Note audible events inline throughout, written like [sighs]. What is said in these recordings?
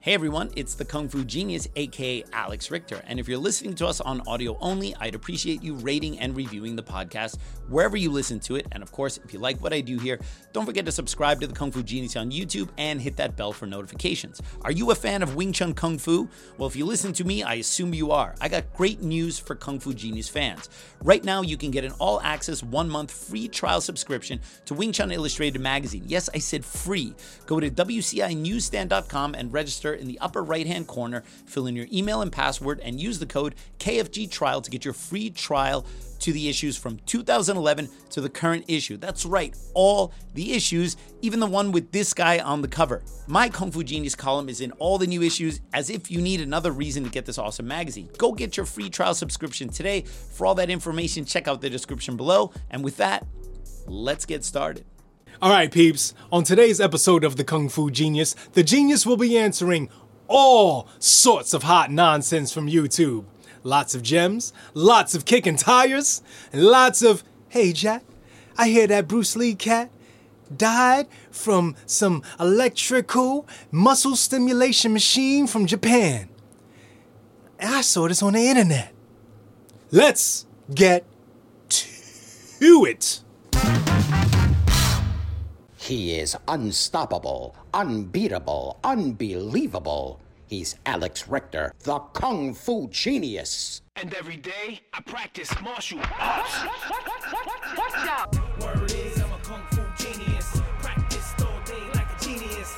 Hey everyone, it's the Kung Fu Genius, aka Alex Richter. And if you're listening to us on audio only, I'd appreciate you rating and reviewing the podcast wherever you listen to it. And of course, if you like what I do here, don't forget to subscribe to the Kung Fu Genius on YouTube and hit that bell for notifications. Are you a fan of Wing Chun Kung Fu? Well, if you listen to me, I assume you are. I got great news for Kung Fu Genius fans. Right now, you can get an all access one month free trial subscription to Wing Chun Illustrated magazine. Yes, I said free. Go to WCINewsstand.com and register in the upper right hand corner, fill in your email and password, and use the code KFG Trial to get your free trial to the issues from 2011 to the current issue. That's right, all the issues, even the one with this guy on the cover. My Kung Fu Genius column is in all the new issues as if you need another reason to get this awesome magazine. Go get your free trial subscription today. For all that information, check out the description below. And with that, let's get started. All right, peeps. On today's episode of the Kung Fu Genius, the genius will be answering all sorts of hot nonsense from YouTube. Lots of gems, lots of kicking tires, and lots of, hey, Jack, I hear that Bruce Lee cat died from some electrical muscle stimulation machine from Japan. I saw this on the internet. Let's get to it. He is unstoppable, unbeatable, unbelievable. He's Alex Richter, the Kung Fu Genius. And every day I practice martial arts. Word is I'm a kung fu genius. Practiced all day like a genius.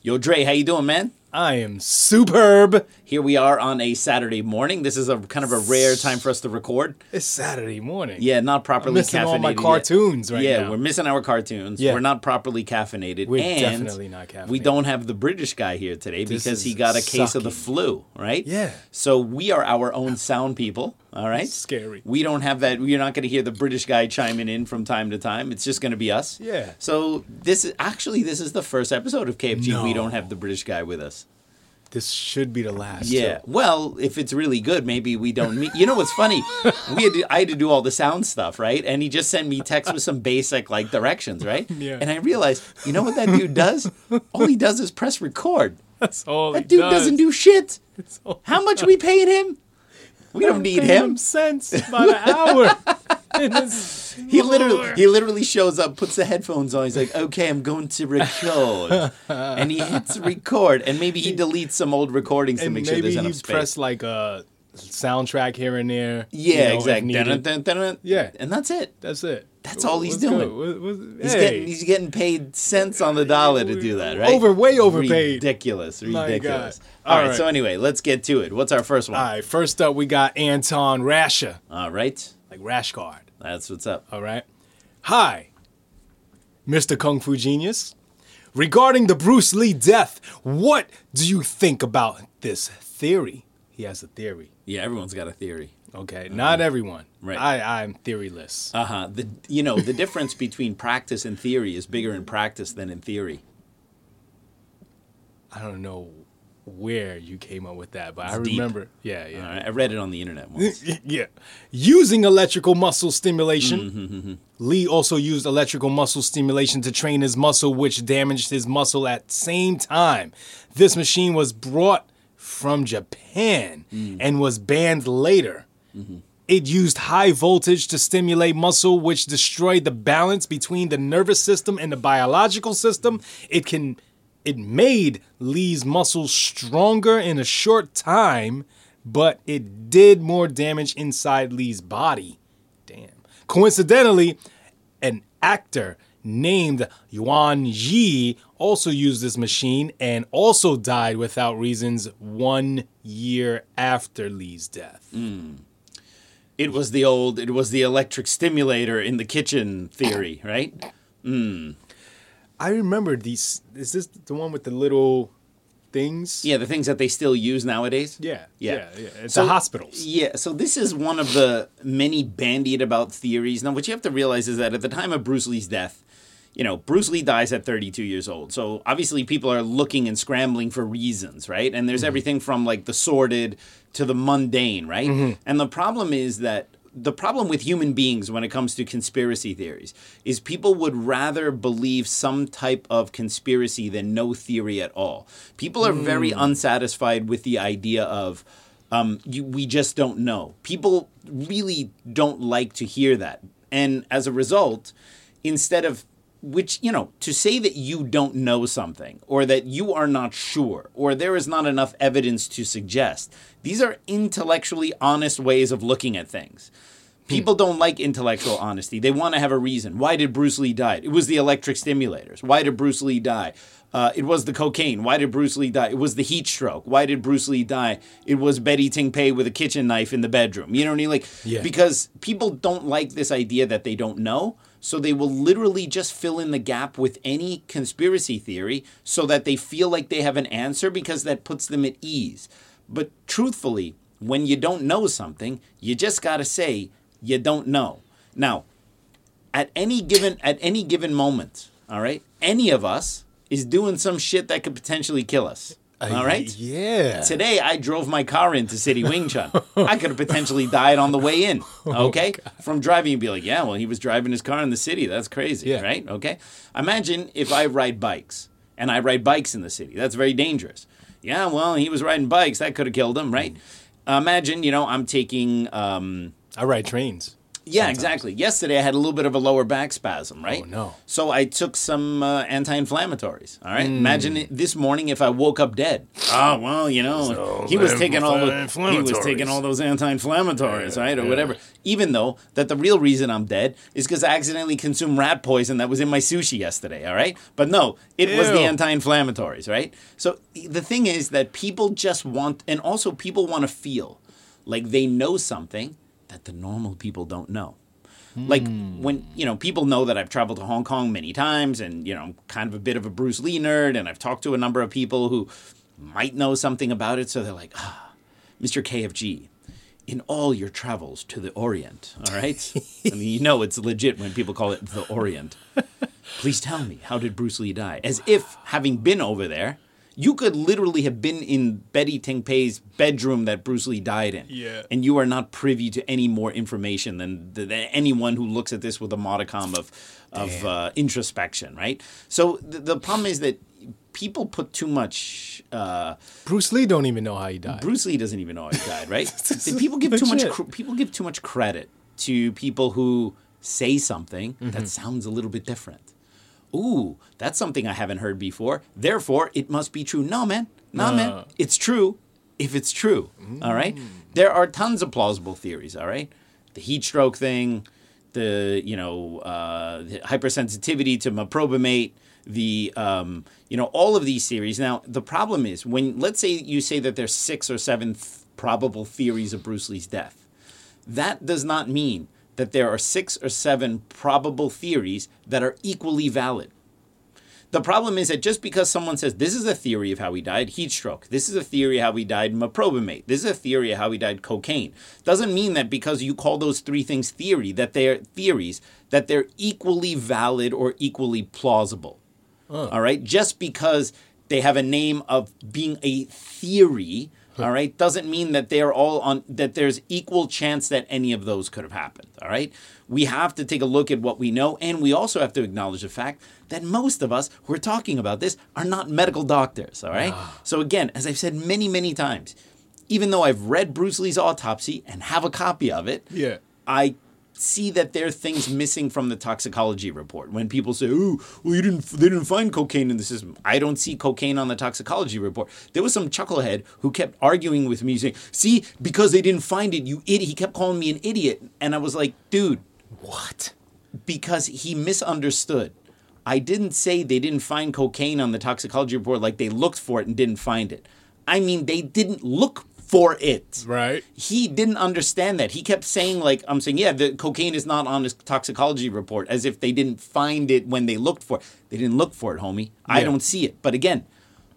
Yo, Dre, how you doing, man? I am superb. Here we are on a Saturday morning. This is a kind of a rare time for us to record. It's Saturday morning. Yeah, not properly missing caffeinated. all my yet. cartoons right yeah, now. we're missing our cartoons. Yeah. We're not properly caffeinated. We're and definitely not caffeinated. We don't have the British guy here today This because he got a case of the sucking. flu, right? Yeah. So we are our own sound people, all right? Scary. We don't have that. You're not going to hear the British guy chiming in from time to time. It's just going to be us. Yeah. So this is actually this is the first episode of KFG. We don't have the British guy with us. This should be the last. Yeah. too. Well, if it's really good, maybe we don't meet. You know what's funny? We had to, I had to do all the sound stuff, right? And he just sent me text with some basic like directions, right? [laughs] Yeah. And I realized, you know what that dude does? All he does is press record. That's all. That dude does. doesn't do shit. How much are we paying him? We don't need him. cents by the hour. [laughs] He literally he literally shows up, puts the headphones on. He's like, "Okay, I'm going to record," and he hits record, and maybe he deletes some old recordings to and make sure there's enough space. press like a soundtrack here and there. yeah, you know, exactly. Dun, dun, dun. Yeah. and that's it. That's it. That's all he's What's doing. good? What- what- He's hey, getting he's getting paid cents on the dollar to do that, right? Over- way overpaid. Ridiculous, ridiculous. All All right, right. so anyway, let's get to it. What's our first one? all right. First up, we got Anton Rasha, All right, like rash guard. that's what's up. All right. Hi, Mr. Kung Fu Genius. Regarding the Bruce Lee death, what do you think about this theory? He has a theory. Yeah, everyone's got a theory. Okay, not everyone. Uh-huh. Right. I, I'm theoryless. Uh huh. The you know the difference between practice and theory is bigger in practice than in theory. I don't know where you came up with that, but I It's deep. remember. Yeah, yeah. Right, I read it on the internet once. [laughs] yeah. Using electrical muscle stimulation. Mm-hmm, Lee also used electrical muscle stimulation to train his muscle, which damaged his muscle at same time. This machine was brought from Japan Mm. and was banned later. Mm-hmm. It used high voltage to stimulate muscle, which destroyed the balance between the nervous system and the biological system. It can it made Lee's muscles stronger in a short time, but it did more damage inside Lee's body. Damn. Coincidentally, an actor named Yuan Yi also used this machine and also died without reasons one year after Lee's death. Mm. It was the old, it was the electric stimulator in the kitchen theory, right? Mm. I remember these. Is this the one with the little things? Yeah, the things that they still use nowadays. Yeah. Yeah. Yeah. yeah. It's So- the hospitals. Yeah, so this is one of the many bandied about theories. Now, what you have to realize is that at the time of Bruce Lee's death, you know, Bruce Lee dies at 32 years old. So obviously people are looking and scrambling for reasons, right? And there's mm-hmm. everything from like the sordid to the mundane, right? Mm-hmm. And the problem is that the problem with human beings when it comes to conspiracy theories is people would rather believe some type of conspiracy than no theory at all. People are very mm. unsatisfied with the idea of um, you, we just don't know. People really don't like to hear that, and as a result, instead of which you know to say that you don't know something or that you are not sure or there is not enough evidence to suggest these are intellectually honest ways of looking at things. People don't like intellectual honesty. They want to have a reason. Why did bruce lee die? It was the electric stimulators. Why did bruce lee die? Uh, it was the cocaine. Why did bruce lee die? It was the heat stroke. Why did bruce lee die? It was betty ting pei with a kitchen knife in the bedroom. You know what i mean? Like Yeah. because people don't like this idea that they don't know so they will literally just fill in the gap with any conspiracy theory so that they feel like they have an answer because that puts them at ease. But truthfully, when you don't know something, you just got to say you don't know. Now, at any given at any given moment, all right? Any of us is doing some shit that could potentially kill us. All right? Yeah. Today I drove my car into City Wing Chun. I could have potentially died on the way in. [laughs] Oh, Okay? From driving, you'd be like, yeah, well, he was driving his car in the city. That's crazy, Yeah. right? Okay. Imagine if I ride bikes and I ride bikes in the city. That's very dangerous. Yeah, well, he was riding bikes. That could have killed him, right? Imagine, you know, I'm taking. Um, I ride trains. Yeah, exactly. Yesterday I had a little bit of a lower back spasm, right? Oh, no. So I took some uh, anti-inflammatories. all right? Right. Imagine it, this morning if I woke up dead. Oh well, you know, he was taking all the, he was taking all those anti-inflammatories, right, or whatever. Even though that the real reason I'm dead is because I accidentally consumed rat poison that was in my sushi yesterday. All right. But no, it was the anti-inflammatories, right? So the thing is that people just want, and also people want to feel like they know something that the normal people don't know. Like when you know people know that I've traveled to Hong Kong many times, and you know I'm kind of a bit of a Bruce Lee nerd, and I've talked to a number of people who might know something about it. So they're like, "Ah, Mr. KFG, in all your travels to the Orient, all right? [laughs] I mean, you know it's legit when people call it the Orient. [laughs] Please tell me, how did Bruce Lee die? As if having been over there, you could literally have been in Betty Ting Pei's bedroom that Bruce Lee died in. Yeah. And you are not privy to any more information than, than anyone who looks at this with a modicum of, of uh, introspection, right? So the, the problem is that people put too much. Uh, Bruce Lee don't even know how he died. Bruce Lee doesn't even know how he died, right? [laughs] people give too much. Cr- people give too much credit to people who say something Mm-hmm. that sounds a little bit different. Ooh, that's something I haven't heard before. Therefore, it must be true. No, man. No, man. It's true if it's true. All right. There are tons of plausible theories. All right. The heat stroke thing, the you know uh, the hypersensitivity to meprobamate, the um, you know all of these theories. Now the problem is when let's say you say that there's six or seven th- probable theories of Bruce Lee's death that does not mean that there are six or seven probable theories that are equally valid. The problem is that just because someone says this is a theory of how he died, heat stroke, this is a theory of how he died, meprobamate, this is a theory of how he died, cocaine, doesn't mean that because you call those three things theory, that they're theories, that they're equally valid or equally plausible. All right, just because they have a name of being a theory, all right, doesn't mean that they're all on that there's equal chance that any of those could have happened. All right, we have to take a look at what we know, and we also have to acknowledge the fact that most of us who are talking about this are not medical doctors. All right, ah. so again, as I've said many, many times, even though I've read Bruce Lee's autopsy and have a copy of it, Yeah. I see that there are things missing from the toxicology report. When people say, "Oh, well, you didn't, they didn't find cocaine in the system," I don't see cocaine on the toxicology report. There was some chucklehead who kept arguing with me, saying, "See, because they didn't find it, you idiot." He kept calling me an idiot, and I was like, "Dude, What? because he misunderstood." I didn't say they didn't find cocaine on the toxicology report like they looked for it and didn't find it. I mean, they didn't look for it Right. he didn't understand that. He kept saying, like, I'm saying, yeah, the cocaine is not on his toxicology report, as if they didn't find it when they looked for it. They didn't look for it, homie. I don't see it. But again,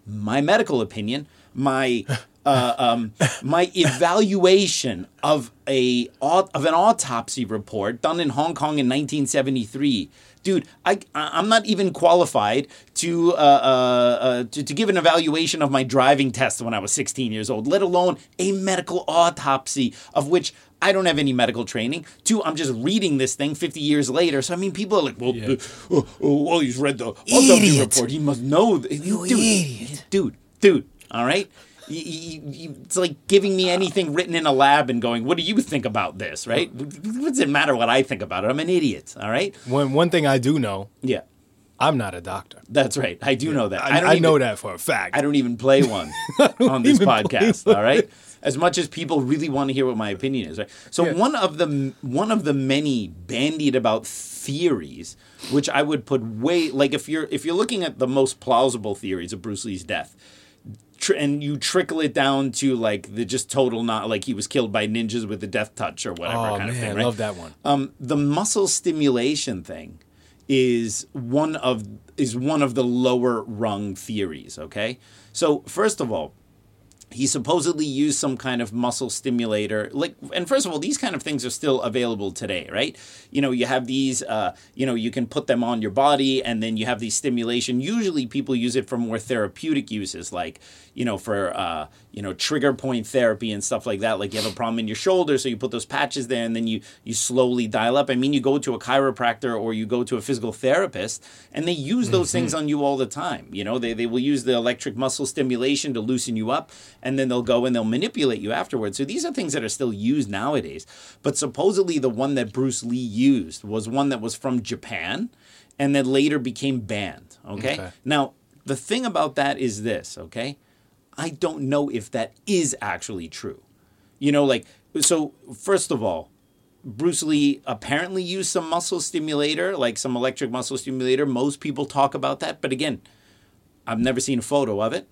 my medical opinion my [laughs] uh, um, my evaluation of a of an autopsy report done in Hong Kong in 1973. Dude, I I- I'm not even qualified to, uh, uh, uh, to to give an evaluation of my driving test when I was 16 years old, let alone a medical autopsy of which I don't have any medical training. Two, I'm just reading this thing 50 years later. So I mean, people are like, "Well, uh, oh, oh, well, he's read the autopsy Idiot. report. He must know." th- dude, idiot. dude, dude. All right. You- you- you- It's like giving me anything written in a lab and going, "What do you think about this?" Right? What does it matter what I think about it? I'm an idiot. All right. One one thing I do know, Yeah, I'm not a doctor. that's right. I do know that. I, don't I know that for a fact. I don't even play one [laughs] on this even podcast. All right. As much as people really want to hear what my opinion is, right? So Yeah. one of the one of the many bandied about theories, which I would put way like if you're if you're looking at the most plausible theories of Bruce Lee's death, tr- and you trickle it down to like the just total not like he was killed by ninjas with the death touch or whatever oh kind man, of thing. I Right? love that one. um, the muscle stimulation thing is one of is one of the lower rung theories. Okay, so first of all, he supposedly used some kind of muscle stimulator. Like and first of all these kind of things are still available today right? You know you have these uh, you know you can put them on your body and then you have these stimulation. Usually people use it for more therapeutic uses like you know for uh, you know trigger point therapy and stuff like that. Like you have a problem in your shoulder so you put those patches there and then you you slowly dial up. I mean you go to a chiropractor or you go to a physical therapist and they use those things on you all the time. You know they, they will use the electric muscle stimulation to loosen you up and then they'll go and they'll manipulate you afterwards so these are things that are still used nowadays but supposedly the one that bruce lee used was one that was from japan and then later became banned okay, Okay. now the thing about that is this okay I don't know if that is actually true. You know, like, so first of all, Bruce Lee apparently used some muscle stimulator, like some electric muscle stimulator. Most people talk about that. But again, I've never seen a photo of it.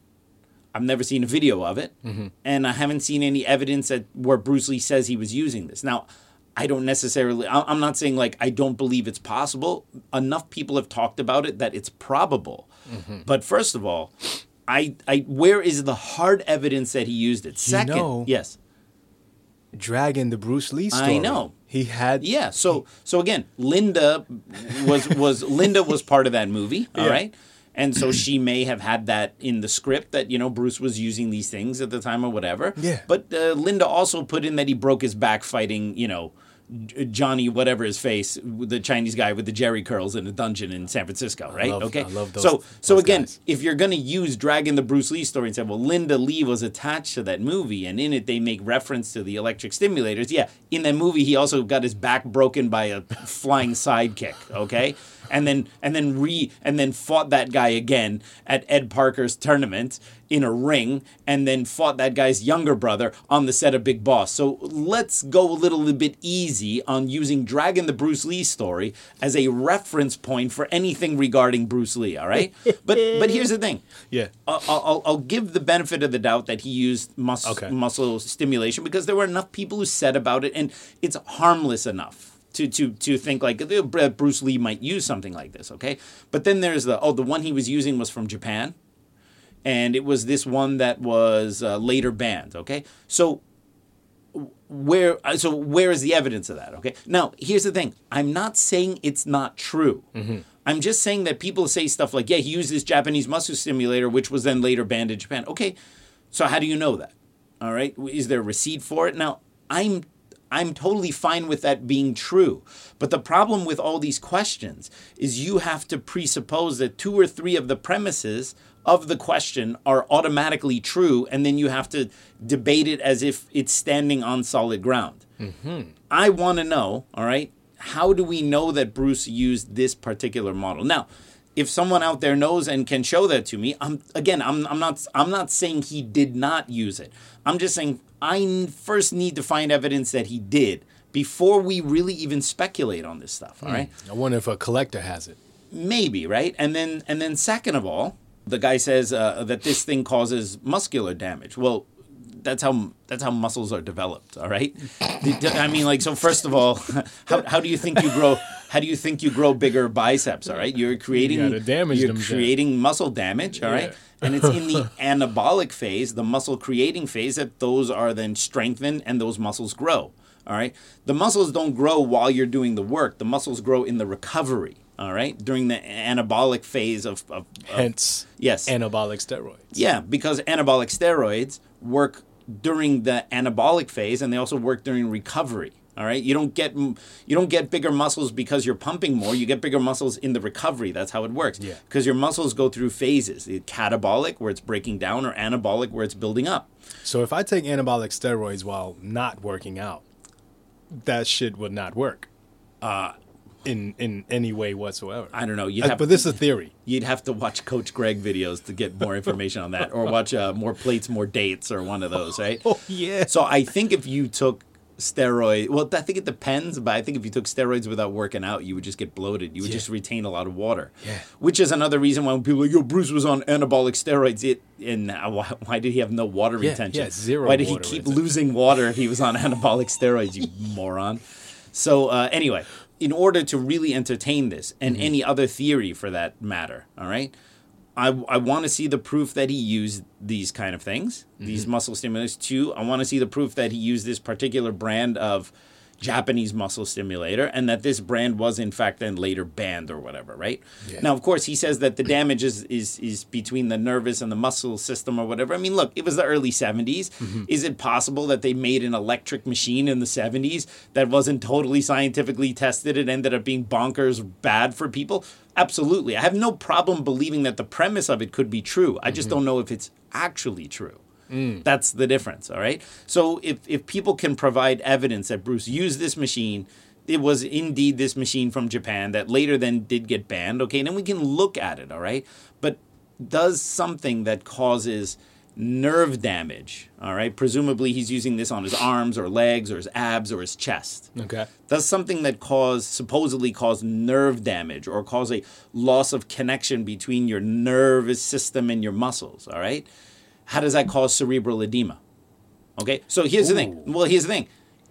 I've never seen a video of it. Mm-hmm. And I haven't seen any evidence that where Bruce Lee says he was using this. Now, I don't necessarily, I'm not saying like I don't believe it's possible. Enough people have talked about it that it's probable. Mm-hmm. But first of all, I, I, where is the hard evidence that he used it? Second, know- yes. Dragon, the Bruce Lee I know. He had Yeah. So so again, Linda was was Linda was part of that movie. [laughs] All right, Yeah. And so she may have had that in the script that you know Bruce was using these things at the time or whatever. Yeah. But uh, Linda also put in that he broke his back fighting you know Johnny whatever his face the Chinese guy with the Jerry curls in a dungeon in San Francisco. Right. love- okay. I love those- So so again, guys. if you're going to use Dragon the Bruce Lee story and say, well, Linda Lee was attached to that movie, and in it they make reference to the electric stimulators. Yeah, in that movie he also got his back broken by a [laughs] flying sidekick. Okay, and then and then re and then fought that guy again at Ed Parker's tournament in a ring, and then fought that guy's younger brother on the set of Big Boss. So let's go a little bit easy on using Dragon the Bruce Lee story as a reference point for anything regarding Bruce Lee. All right, but but here's the thing. Yeah. I'll, I'll, I'll give the benefit of the doubt that he used mus- Okay. muscle stimulation because there were enough people who said about it, and it's harmless enough to to to think like uh, Bruce Lee might use something like this. Okay, but then there's the oh the one he was using was from Japan, and it was this one that was uh, later banned. Okay, so where uh, so where is the evidence of that okay? Now here's the thing. I'm not saying it's not true. I'm just saying that people say stuff like yeah he used this japanese muscle stimulator which was then later banned in japan. Okay so how do you know that? All right is there a receipt for it? Now i'm i'm totally fine with that being true but the problem with all these questions is you have to presuppose that two or three of the premises of the question are automatically true, and then you have to debate it as if it's standing on solid ground. Mm-hmm. I want to know, all right, how do we know that Bruce used this particular model? Now, if someone out there knows and can show that to me, I'm again, I'm, I'm not I'm not saying he did not use it. I'm just saying I n- first need to find evidence that he did before we really even speculate on this stuff. All right I wonder if a collector has it. maybe right and then and then second of all the guy says uh, that this thing causes muscular damage well that's how that's how muscles are developed all right i mean like so first of all [laughs] how, how do you think you grow How do you think you grow bigger biceps? All right, you're creating gotta you're creating muscle damage. All right, Yeah. and it's in the [laughs] anabolic phase, the muscle creating phase, that those are then strengthened and those muscles grow. All right, the muscles don't grow while you're doing the work. The muscles grow in the recovery. All right, during the anabolic phase of, of, of Hence, yes, anabolic steroids. yeah, because anabolic steroids work during the anabolic phase and they also work during recovery. All right, you don't get you don't get bigger muscles because you're pumping more. You get bigger muscles in the recovery. That's how it works. Yeah. Because your muscles go through phases: the catabolic, where it's breaking down, or anabolic, where it's building up. So if I take anabolic steroids while not working out, that shit would not work. Uh, in in any way whatsoever. I don't know. You'd Uh, have, but this is a theory. you'd have to watch Coach Greg videos to get more information on that, or watch uh, more plates, more dates, or one of those, right? [laughs] Oh, yeah. So I think if you took steroid, well, I think it depends, but I think if you took steroids without working out, you would just get bloated. You would just retain a lot of water. Yeah. Which is another reason why when people are like, yo, Bruce was on anabolic steroids. It and why, why did he have no water Yeah, retention? yeah, zero Why did he keep retention. losing water if he was on [laughs] anabolic steroids? You moron. So uh, anyway, in order to really entertain this and Mm-hmm. any other theory for that matter, all right, I, I want to see the proof that he used these kind of things, Mm-hmm. these muscle stimulants. Two, I want to see the proof that he used this particular brand of Japanese muscle stimulator and that this brand was in fact then later banned or whatever, right? Yeah. Now, of course, he says that the damage is, is is between the nervous and the muscle system or whatever. I mean, look, it was the early 70s. Mm-hmm. Is it possible that they made an electric machine in the 70s that wasn't totally scientifically tested and ended up being bonkers bad for people? Absolutely. I have no problem believing that the premise of it could be true. I just mm-hmm. don't know if it's actually true. Mm. That's the difference, all right? So if, if people can provide evidence that Bruce used this machine, it was indeed this machine from Japan that later then did get banned, okay, then we can look at it, all right? But does something that causes nerve damage, all right? Presumably he's using this on his arms or legs or his abs or his chest Okay. does something that cause supposedly cause nerve damage or cause a loss of connection between your nervous system and your muscles all right how does that cause cerebral edema? Okay so here's the thing. Well here's the thing.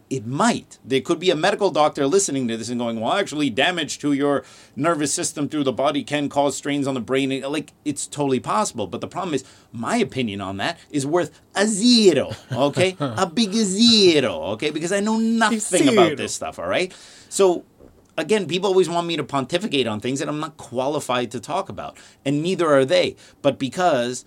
It might. There could be a medical doctor listening to this and going well actually damage to your nervous system through the body can cause strains on the brain. Like it's totally possible but the problem is my opinion on that is worth a zero okay? [laughs] A big zero okay? Because i know nothing about this stuff all right? So again people always want me to pontificate on things that i'm not qualified to talk about and neither are they. But because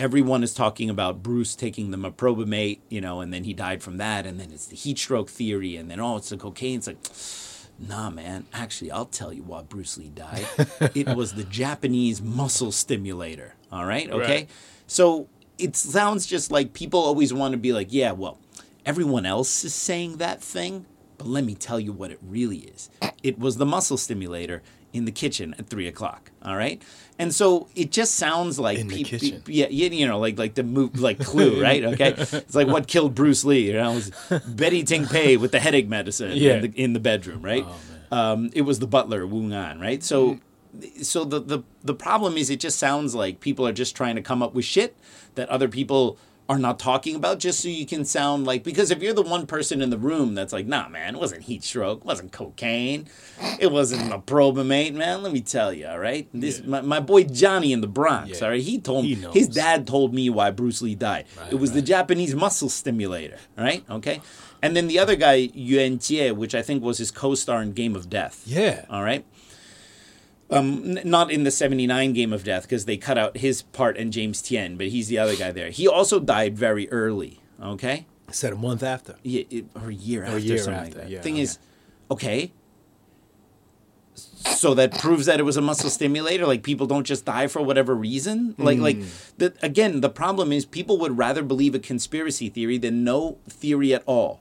everyone is talking about Bruce taking the meprobamate, you know, and then he died from that, and then it's the heat stroke theory, and then oh, it's the cocaine. It's like, nah, man. Actually, I'll tell you why Bruce Lee died. [laughs] it was the Japanese muscle stimulator. All right, okay. Right. So it sounds just like people always want to be like, yeah, well, everyone else is saying that thing, but let me tell you what it really is. It was the muscle stimulator in the kitchen at three o'clock. All right, and so it just sounds like In peop- kitchen. yeah, you, know, like like the move, like Clue, [laughs] right? Okay, it's like what killed Bruce Lee. You know, it was Betty Ting Pei with the headache medicine Yeah. in, the, in the bedroom, right? um, it was the butler Wu An, right? So, so the, the the problem is, it just sounds like people are just trying to come up with shit that other people are not talking about, just so you can sound like because if you're the one person in the room that's like, nah, man, it wasn't heat stroke, it wasn't cocaine, it wasn't meprobamate, man. Let me tell you, all right. This my, my boy Johnny in the Bronx, Yeah. all right. He told He me his dad told me why Bruce Lee died. it was the Japanese muscle stimulator, all right? Okay. And then the other guy, Yuan Jie, which I think was his co-star in Game of Death. Yeah. All right. Um, n- not in the 79 Game of Death because they cut out his part and James Tien, but he's the other guy there. He also died very early. Okay. I Said a month after. Yeah, it, or a year after, year something after, like that. yeah, Thing okay. is, okay. So that proves that it was a muscle stimulator. Like people don't just die for whatever reason. Like like Hmm. the again, the problem is people would rather believe a conspiracy theory than no theory at all.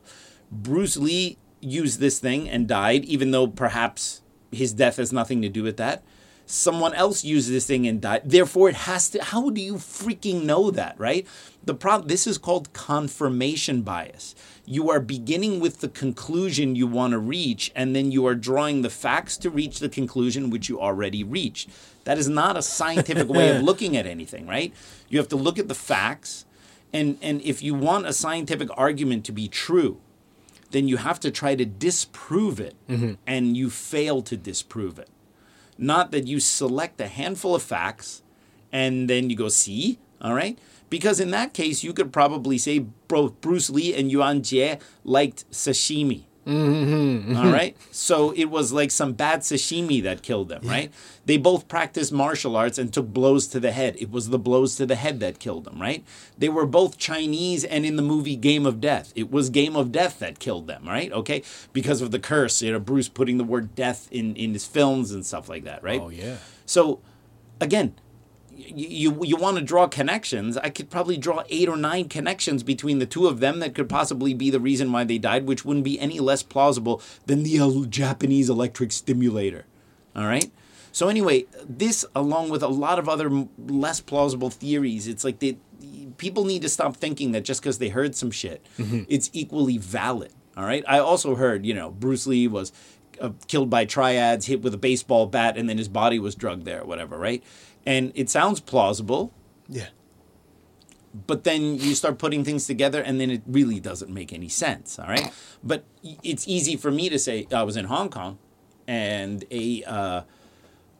Bruce Lee used this thing and died, even though perhaps his death has nothing to do with that. Someone else used this thing and died. Therefore, it has to. How do you freaking know that, right? The problem. This is called confirmation bias. You are beginning with the conclusion you want to reach, and then you are drawing the facts to reach the conclusion which you already reached. That is not a scientific way of [laughs] looking at anything, right? You have to look at the facts, and and if you want a scientific argument to be true, then you have to try to disprove it, mm-hmm. and you fail to disprove it. Not that you select a handful of facts and then you go, see, all right? Because in that case, you could probably say both Bruce Lee and Yuan Jie liked sashimi. Mm-hmm. All [laughs] right. So it was like some bad sashimi that killed them, right? They both practiced martial arts and took blows to the head. It was the blows to the head that killed them, right? They were both Chinese and in the movie Game of Death. It was Game of Death that killed them, right? Okay. Because of the curse, you know, Bruce putting the word death in, in his films and stuff like that, right? Oh yeah. So, again, you you, want to draw connections. I could probably draw eight or nine connections between the two of them that could possibly be the reason why they died, which wouldn't be any less plausible than the Japanese electric stimulator. All right. So anyway, this along with a lot of other less plausible theories, it's like they people need to stop thinking that just because they heard some shit, it's equally valid. All right. I also heard, you know, Bruce Lee was uh, killed by triads, hit with a baseball bat, and then his body was drugged there, whatever, right? And it sounds plausible, Yeah. but then you start putting things together, and then it really doesn't make any sense, all right? But it's easy for me to say I was in Hong Kong, and a uh,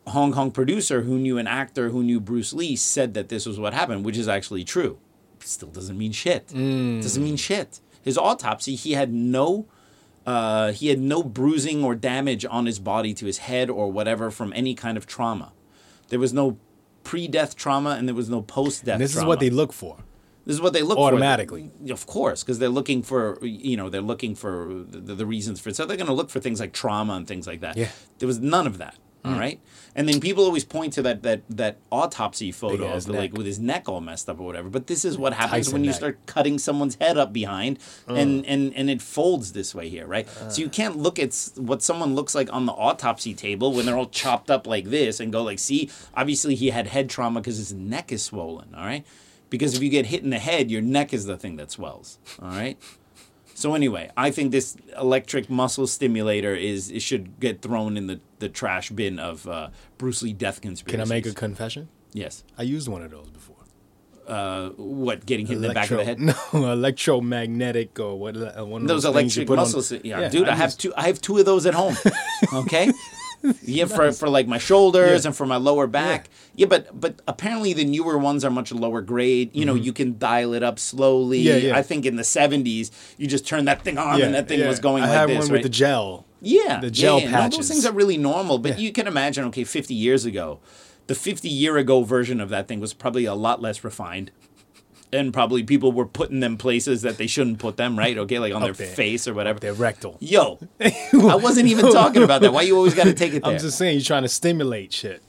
Hong Kong producer who knew an actor who knew Bruce Lee said that this was what happened, which is actually true. Still doesn't mean shit. Doesn't mean shit. His autopsy, he had no uh, he had no bruising or damage on his body to his head or whatever from any kind of trauma. There was no pre-death trauma and there was no post-death And this trauma. is what they look for. This is what they look Automatically. for. Automatically, of course, because they're looking for, you know, they're looking for the, the reasons for it. So they're going to look for things like trauma and things like that. Yeah. There was none of that. Mm. All right. And then people always point to that that that autopsy photo of the, like with his neck all messed up or whatever. But this is what happens Tyson when you start cutting someone's head up behind and, and and it folds this way here, right? so you can't look at what someone looks like on the autopsy table when they're all chopped up like this and go like, see, obviously he had head trauma because his neck is swollen. All right. Because if you get hit in the head, your neck is the thing that swells. All right. So anyway, I think this electric muscle stimulator is it should get thrown in the, the trash bin of uh, Bruce Lee death conspiracies. Can I make a confession? yes? I used one of those before. Uh, what getting hit in the back of the head? [laughs] No, electromagnetic or what? Uh, one of Those those, electric on- muscles. yeah, dude, I, have used- two. I have two of those at home. [laughs] Okay. [laughs] Yeah, for, for like my shoulders Yeah. and for my lower back. Yeah. but but apparently the newer ones are much lower grade. You know, you can dial it up slowly. Mm-hmm. Yeah, yeah. I think in the seventies, you just turn that thing on Yeah, and that thing yeah. was going I like had this. one right? with the gel. Yeah, the gel yeah, yeah. No, those things are really normal, but Yeah. you can imagine. Okay, fifty years ago, the fifty year ago version of that thing was probably a lot less refined, and probably people were putting them places that they shouldn't put them. Right? Okay, like on their there. face or whatever. They're rectal. Yo, I wasn't even talking about that. Why you always got to take it [laughs] there? I'm just saying, you're trying to stimulate shit.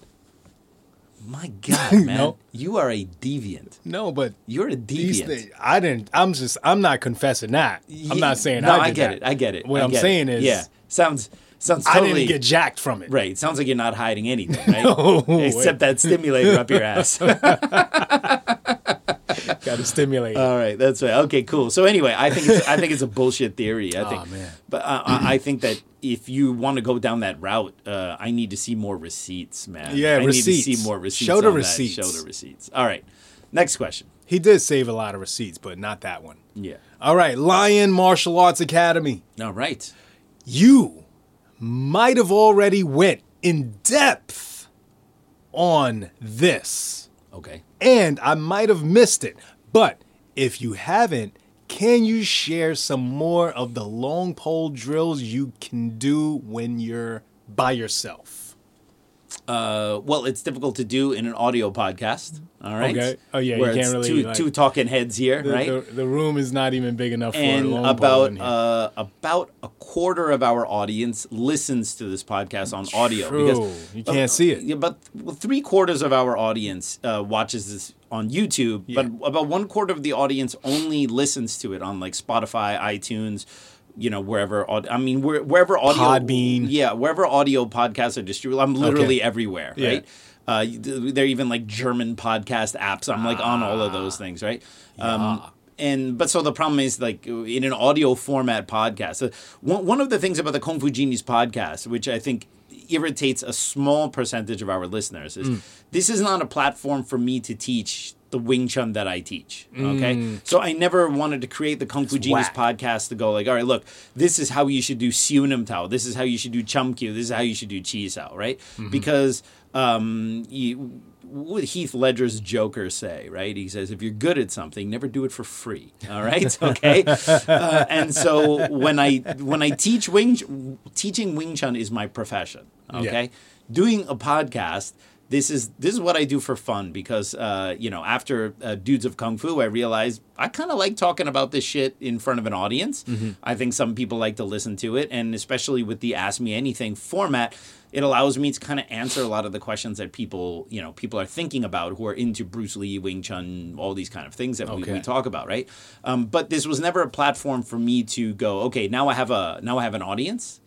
My God, [laughs] man, No. you are a deviant. No, but You're a deviant. things, I didn't. I'm just. I'm not confessing that. I'm not saying. No, I, I, get that. it. I get it. What I I'm saying is, yeah, sounds sounds I didn't get jacked from it. Right. Sounds like you're not hiding anything, [laughs] right? No, Except that stimulator up your ass. [laughs] Got to stimulate. All right, that's right. Okay, cool. So anyway, I think it's, I think it's a bullshit theory. I [laughs] think, Aw, man. but uh, I I think that if you want to go down that route, uh, I need to see more receipts, man. Yeah, I need to receipts. see more receipts. Show the on that. receipts. Show the receipts. All right. Next question. he did save a lot of receipts, but not that one. Yeah. All right, Lion Martial Arts Academy. All right. You might have already went in depth on this. Okay. and I might have missed it. But if you haven't, can you share some more of the long pole drills you can do when you're by yourself? Uh, well, it's difficult to do in an audio podcast. All right. Okay. Oh, yeah, you Where can't really, two, like- two talking heads here, The, right? the, the room is not even big enough for a and long pole about in uh, about a quarter of our audience listens to this podcast on audio True. You can't see it. Yeah, but three quarters of our audience uh, watches this on YouTube, Yeah. but about one quarter of the audience only listens to it on like Spotify, iTunes. You know, wherever I mean, where, wherever audio, Podbean. yeah, wherever audio podcasts are distributed. I'm literally Okay. everywhere, Yeah. right? Uh, they're even like German podcast apps. I'm like on all of those things, right? Um, and but so the problem is like in an audio format podcast. Uh, one one of the things about the Kung Fu Genius podcast, which I think irritates a small percentage of our listeners, is Mm. this is not a platform for me to teach the Wing Chun that I teach. Okay. So I never wanted to create the Kung Fu Genius Mm. whack. podcast to go like, all right, look, this is how you should do Siu Nam Tao. This is how you should do Chum Kiu. This is how you should do Chi Sao, right? Mm-hmm. Because um, you, what would Heath Ledger's Joker say, right? He says, if you're good at something, never do it for free. All right, [laughs] okay. uh, and so when I when I teach Wing teaching Wing Chun is my profession. Okay, doing a podcast. This is this is what I do for fun because uh, you know after uh, Dudes of Kung Fu I realized I kind of like talking about this shit in front of an audience. I think some people like to listen to it, and especially with the Ask Me Anything format, it allows me to kind of answer a lot of the questions that people you know people are thinking about who are into Bruce Lee, Wing Chun, all these kind of things that we, we talk about, right? Um, but this was never a platform for me to go. Okay, now I have a now I have an audience.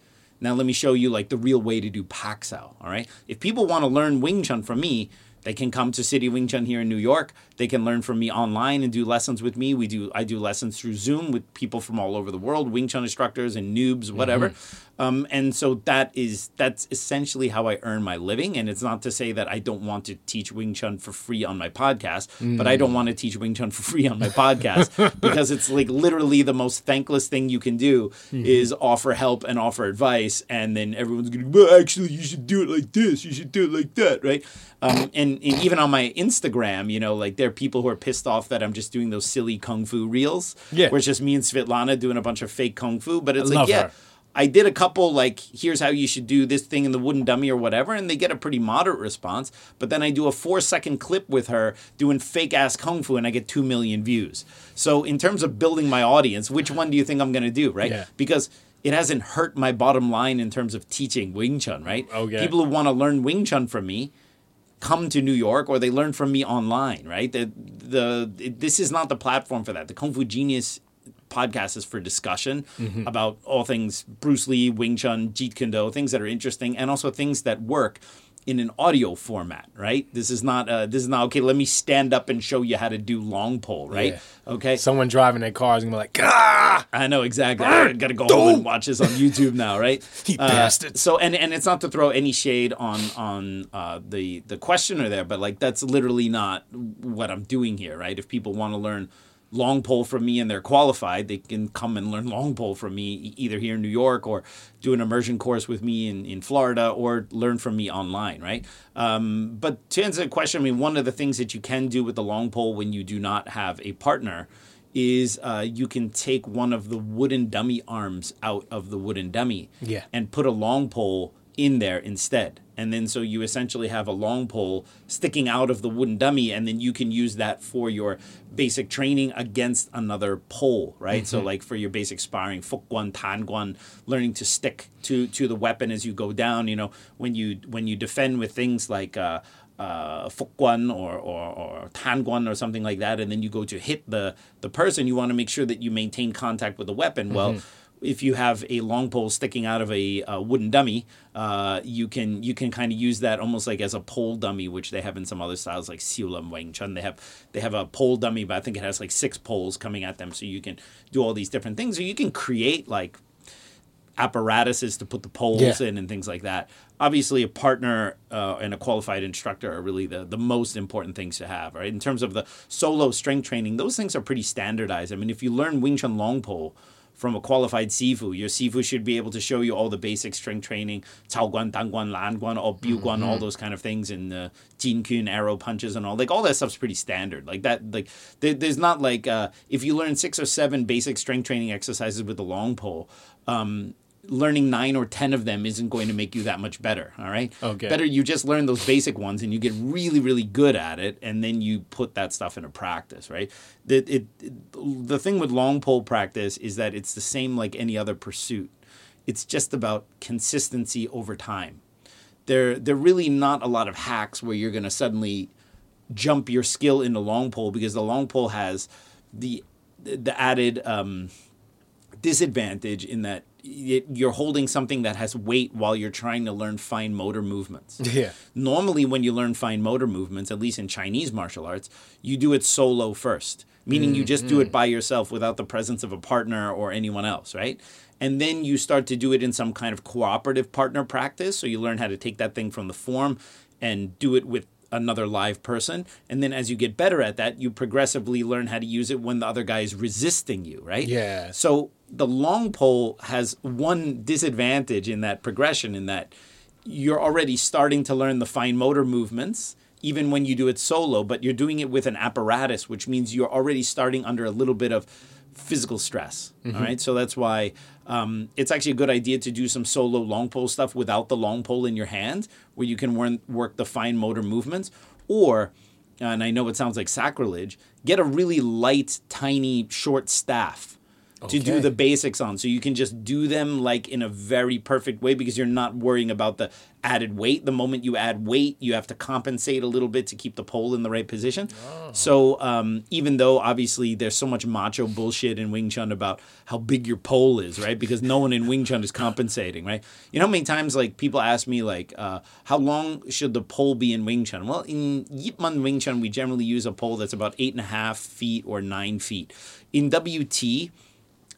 Now let me show you like the real way to do Pak Sao. All right. If people want to learn Wing Chun from me, they can come to City Wing Chun here in New York. They can learn from me online and do lessons with me. We do I do lessons through Zoom with people from all over the world, Wing Chun instructors and noobs, whatever. Mm-hmm. Um, and so that is that's essentially how I earn my living. And it's not to say that I don't want to teach Wing Chun for free on my podcast, but I don't want to teach Wing Chun for free on my podcast [laughs] because it's like literally the most thankless thing you can do is offer help and offer advice, and then everyone's gonna well, actually you should do it like this, you should do it like that, right? Um, and, and even on my Instagram, you know, like there are people who are pissed off that I'm just doing those silly kung fu reels, Yeah. where it's just me and Svetlana doing a bunch of fake kung fu, but it's like yeah. her. I did a couple like here's how you should do this thing in the wooden dummy or whatever, and they get a pretty moderate response. But then I do a four second clip with her doing fake ass kung fu, and I get two million views. So in terms of building my audience, which one do you think I'm going to do? Right? Yeah. Because it hasn't hurt my bottom line in terms of teaching Wing Chun. Right? Okay. People who want to learn Wing Chun from me come to New York or they learn from me online, right? The the it- this is not the platform for that. The Kung Fu Genius podcast is for discussion about all things Bruce Lee, Wing Chun, Jeet Kune Do, things that are interesting and also things that work in an audio format, right? This is not uh, this is not okay, let me stand up and show you how to do long pole, right? Yeah. Okay. Someone driving their car is gonna be like, ah, I know exactly. I gotta go home and watch this on YouTube now, right? [laughs] You Uh, bastards. So and and it's not to throw any shade on on uh, the the questioner there, but like that's literally not what I'm doing here, right? If people want to learn long pole from me and they're qualified, they can come and learn long pole from me either here in New York or do an immersion course with me in, in Florida or learn from me online, right? Um, but to answer the question, I mean, one of the things that you can do with the long pole when you do not have a partner is uh, you can take one of the wooden dummy arms out of the wooden dummy Yeah. and put a long pole in there instead. And then so you essentially have a long pole sticking out of the wooden dummy, and then you can use that for your basic training against another pole, right? So like for your basic sparring, fukguan, tanguan, learning to stick to to the weapon as you go down. You know, when you when you defend with things like uh, uh, fukguan or, or, or tanguan or something like that, and then you go to hit the, the person, you want to make sure that you maintain contact with the weapon. Well, if you have a long pole sticking out of a, uh wooden dummy, uh, you can you can kind of use that almost like as a pole dummy, which they have in some other styles like Siulam Wing Chun. They have they have a pole dummy, but I think it has like six poles coming at them, so you can do all these different things. or you can create like apparatuses to put the poles Yeah. in and things like that. Obviously, a partner uh, and a qualified instructor are really the, the most important things to have, right? In terms of the solo strength training, those things are pretty standardized. I mean, if you learn Wing Chun long pole from a qualified Sifu, your Sifu should be able to show you all the basic strength training, Cao Guan, Dang Guan, Lan Guan, or Biu Guan, all those kind of things, and uh, Jin Kun arrow punches and all. Like, all that stuff's pretty standard. Like, that, like, there, there's not like, uh, if you learn six or seven basic strength training exercises with the long pole, um, learning nine or ten of them isn't going to make you that much better. All right. Okay. Better you just learn those basic ones and you get really, really good at it, and then you put that stuff into practice. Right. The it, it- the thing with long pole practice is that it's the same like any other pursuit. It's just about consistency over time. There, there really not a lot of hacks where you're going to suddenly jump your skill into long pole because the long pole has the the added um, disadvantage in that it, you're holding something that has weight while you're trying to learn fine motor movements. [laughs] Yeah. Normally, when you learn fine motor movements, at least in Chinese martial arts, you do it solo first, meaning you just do it by yourself without the presence of a partner or anyone else, right? And then you start to do it in some kind of cooperative partner practice. So you learn how to take that thing from the form and do it with another live person. And then as you get better at that, you progressively learn how to use it when the other guy is resisting you, right? Yeah. So the long pole has one disadvantage in that progression, in that you're already starting to learn the fine motor movements. Even when you do it solo, but you're doing it with an apparatus, which means you're already starting under a little bit of physical stress. all right. So that's why um, it's actually a good idea to do some solo long pole stuff without the long pole in your hand, where you can work the fine motor movements. Or, and I know it sounds like sacrilege, get a really light, tiny, short staff to do the basics on. So you can just do them like in a very perfect way because you're not worrying about the added weight. The moment you add weight, you have to compensate a little bit to keep the pole in the right position. So um, even though obviously there's so much macho bullshit in Wing Chun about how big your pole is, right? Because no one in Wing Chun is compensating, right? You know how many times like people ask me like, uh, how long should the pole be in Wing Chun? Well, in Yip Man Wing Chun, we generally use a pole that's about eight and a half feet or nine feet. In WT,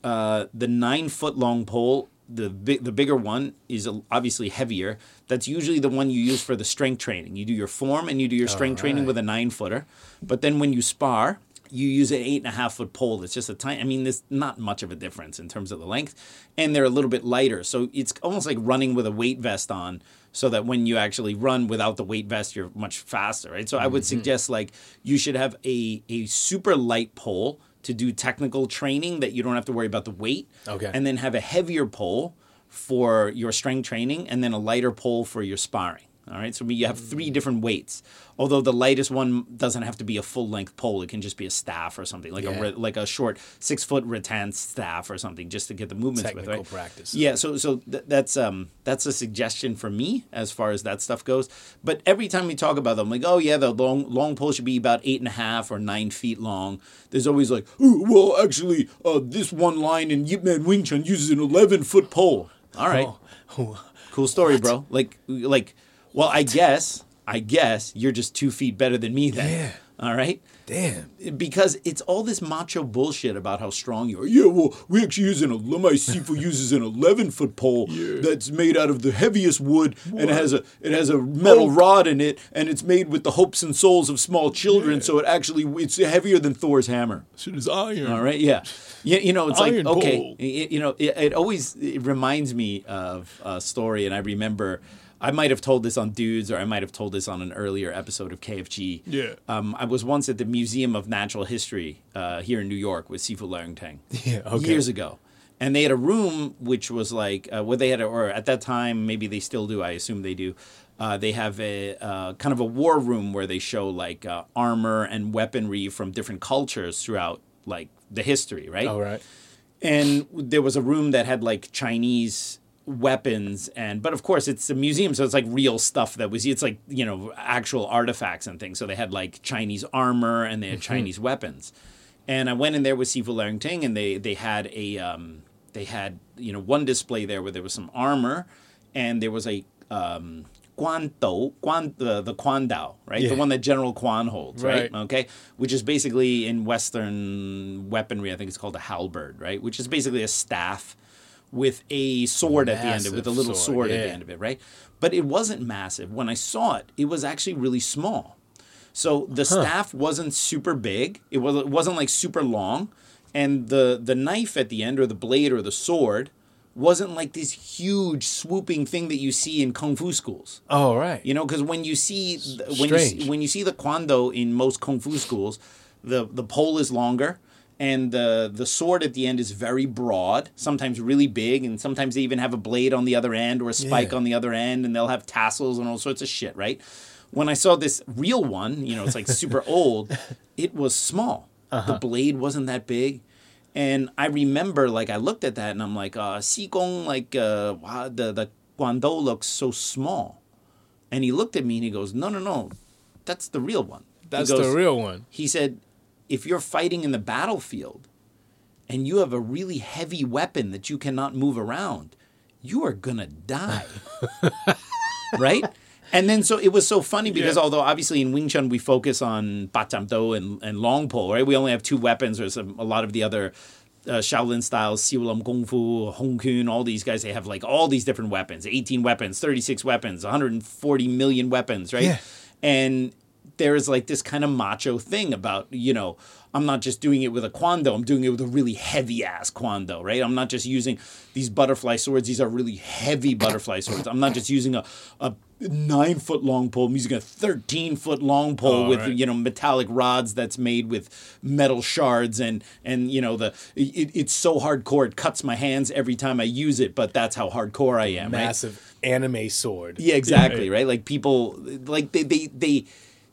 uh, the nine foot long pole, the big, the bigger one is obviously heavier. That's usually the one you use for the strength training. You do your form and you do your strength training with a nine footer. But then when you spar, you use an eight and a half foot pole. It's just a tiny. I mean, there's not much of a difference in terms of the length, and they're a little bit lighter. So it's almost like running with a weight vest on. So that when you actually run without the weight vest, you're much faster, right? So I would suggest like you should have a a super light pole to do technical training that you don't have to worry about the weight. Okay. And then have a heavier pole for your strength training and then a lighter pole for your sparring. All right. So you have three different weights. Although the lightest one doesn't have to be a full length pole, it can just be a staff or something like a Yeah. ri- like a short six foot rattan staff or something, just to get the movements with. Technical Right? practice. Yeah. So so th- that's um that's a suggestion for me as far as that stuff goes. But every time we talk about them, like oh yeah, the long long pole should be about eight and a half or nine feet long. There's always like oh, well actually uh, this one line in Yip Man Wing Chun uses an eleven foot pole. All right. Oh, [laughs] Cool story, bro. Like, like, well, I guess, I guess you're just two feet better than me then. Yeah. All right. damn. Because it's all this macho bullshit about how strong you are. Yeah, well, we actually use an my Sifu [laughs] uses an eleven foot pole that's made out of the heaviest wood and it has a it has a metal rod in it and it's made with the hopes and souls of small children. So it actually it's heavier than Thor's hammer. Shit is iron. All right, yeah, you, you know, it's like okay, y- you know, it, it always it reminds me of a story, and I remember I might have told this on Dudes, or I might have told this on an earlier episode of KFG. Yeah. um, I was once at the Museum of Natural History uh, here in New York with Sifu Leung Ting [laughs] Yeah, okay. years ago. And they had a room which was like uh, what they had, or at that time maybe they still do. I assume they do. Uh, they have a uh, kind of a war room where they show like uh, armor and weaponry from different cultures throughout like the history, right? All right. and there was a room that had like Chinese weapons and but of course it's a museum so it's like real stuff that was it's like you know actual artifacts and things so they had like Chinese armor and they had Chinese weapons and I went in there with Sifu Leung Ting and they they had a um, they had you know one display there where there was some armor and there was a um, Guan Dou, Guan the the Quan Dao, right? Yeah. The one that General Quan holds, right? Right. Okay, which is basically in Western weaponry, I think it's called a halberd, right? Which is basically a staff with a sword at the end of it, with a little sword, sword, at the end of it, right? But it wasn't massive. When I saw it, it was actually really small. So the staff wasn't super big. It was it wasn't like super long, and the the knife at the end or the blade or the sword wasn't like this huge swooping thing that you see in kung fu schools. Oh right. You know, because when you see when you see, when you see the kwando in most kung fu schools, the the pole is longer and the the sword at the end is very broad, sometimes really big, and sometimes they even have a blade on the other end or a spike Yeah. on the other end, and they'll have tassels and all sorts of shit, right? When I saw this real one, you know, it's like super [laughs] old, it was small. The blade wasn't that big. And I remember, like, I looked at that and I'm like, uh, Sigung, like, uh, wow, the, the Guando looks so small. And he looked at me and he goes, No, no, no, that's the real one. That's goes- the real one. He said, If you're fighting in the battlefield and you have a really heavy weapon that you cannot move around, you are going to die. [laughs] right? And then so it was so funny because Yeah. although obviously in Wing Chun we focus on Bacham Do and, and Long Pole, right? We only have two weapons. There's a, a lot of the other uh, Shaolin styles, Siwulam Kung Fu, Hung Kuen, all these guys, they have like all these different weapons 18 weapons, 36 weapons, 140 million weapons, right? Yeah. And there is like this kind of macho thing about, you know, I'm not just doing it with a kwando, I'm doing it with a really heavy ass kwando, right? I'm not just using these butterfly swords, these are really heavy butterfly swords. I'm not just using a, a nine foot long pole, I'm using a 13 foot long pole Oh, with, right. you know, metallic rods that's made with metal shards and, and you know, the it, it's so hardcore, it cuts my hands every time I use it, but that's how hardcore I am, right? Massive anime sword. Yeah, exactly, right? Like people like they they they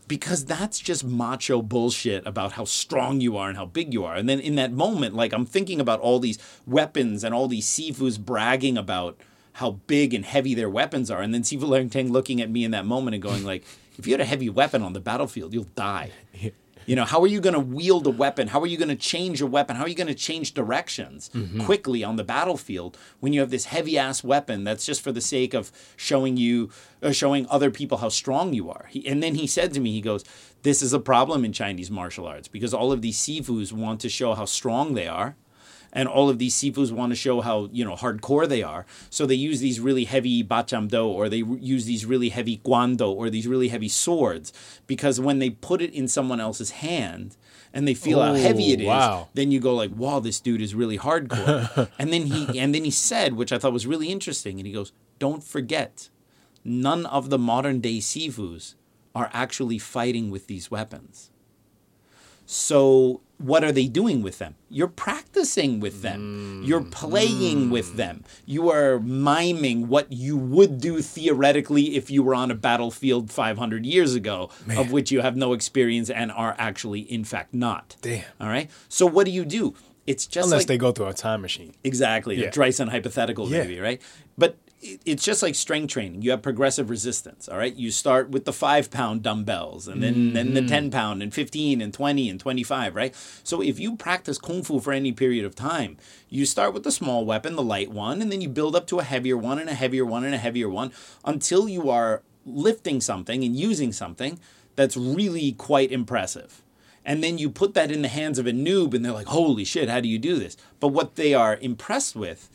because that's just macho bullshit about how strong you are and how big you are. And then in that moment, like I'm thinking about all these weapons and all these Sifus bragging about how big and heavy their weapons are. And then Sifu Leung Ting looking at me in that moment and going like, if you had a heavy weapon on the battlefield, you'll die. [laughs] You know, how are you going to wield a weapon? How are you going to change a weapon? How are you going to change directions quickly on the battlefield when you have this heavy ass weapon that's just for the sake of showing you, uh, showing other people how strong you are? He, and then he said to me, he goes, "This is a problem in Chinese martial arts because all of these sifus want to show how strong they are." And all of these sifus want to show how you know hardcore they are. So they use these really heavy bachamdo, or they use these really heavy guando, or these really heavy swords, because when they put it in someone else's hand and they feel how Oh, heavy it is, wow. then you go like, "Wow, this dude is really hardcore." [laughs] and then he and then he said, which I thought was really interesting, and he goes, "Don't forget, none of the modern day sifus are actually fighting with these weapons." So what are they doing with them? You're practicing with them. You're mm. playing mm. with them. You are miming what you would do theoretically if you were on a battlefield 500 years ago, of which you have no experience and are actually, in fact, not. Damn. All right. So what do you do? It's just Unless like they go through a time machine. Exactly. Yeah. A Dreisen hypothetical, Yeah. maybe, right? But it's just like strength training. You have progressive resistance, all right? You start with the five pound dumbbells and then, then Mm-hmm. the 10 pound and 15 and 20 and 25, right? So if you practice Kung Fu for any period of time, you start with the small weapon, the light one, and then you build up to a heavier one and a heavier one and a heavier one until you are lifting something and using something that's really quite impressive and then you put that in the hands of a noob and they're like holy shit how do you do this but what they are impressed with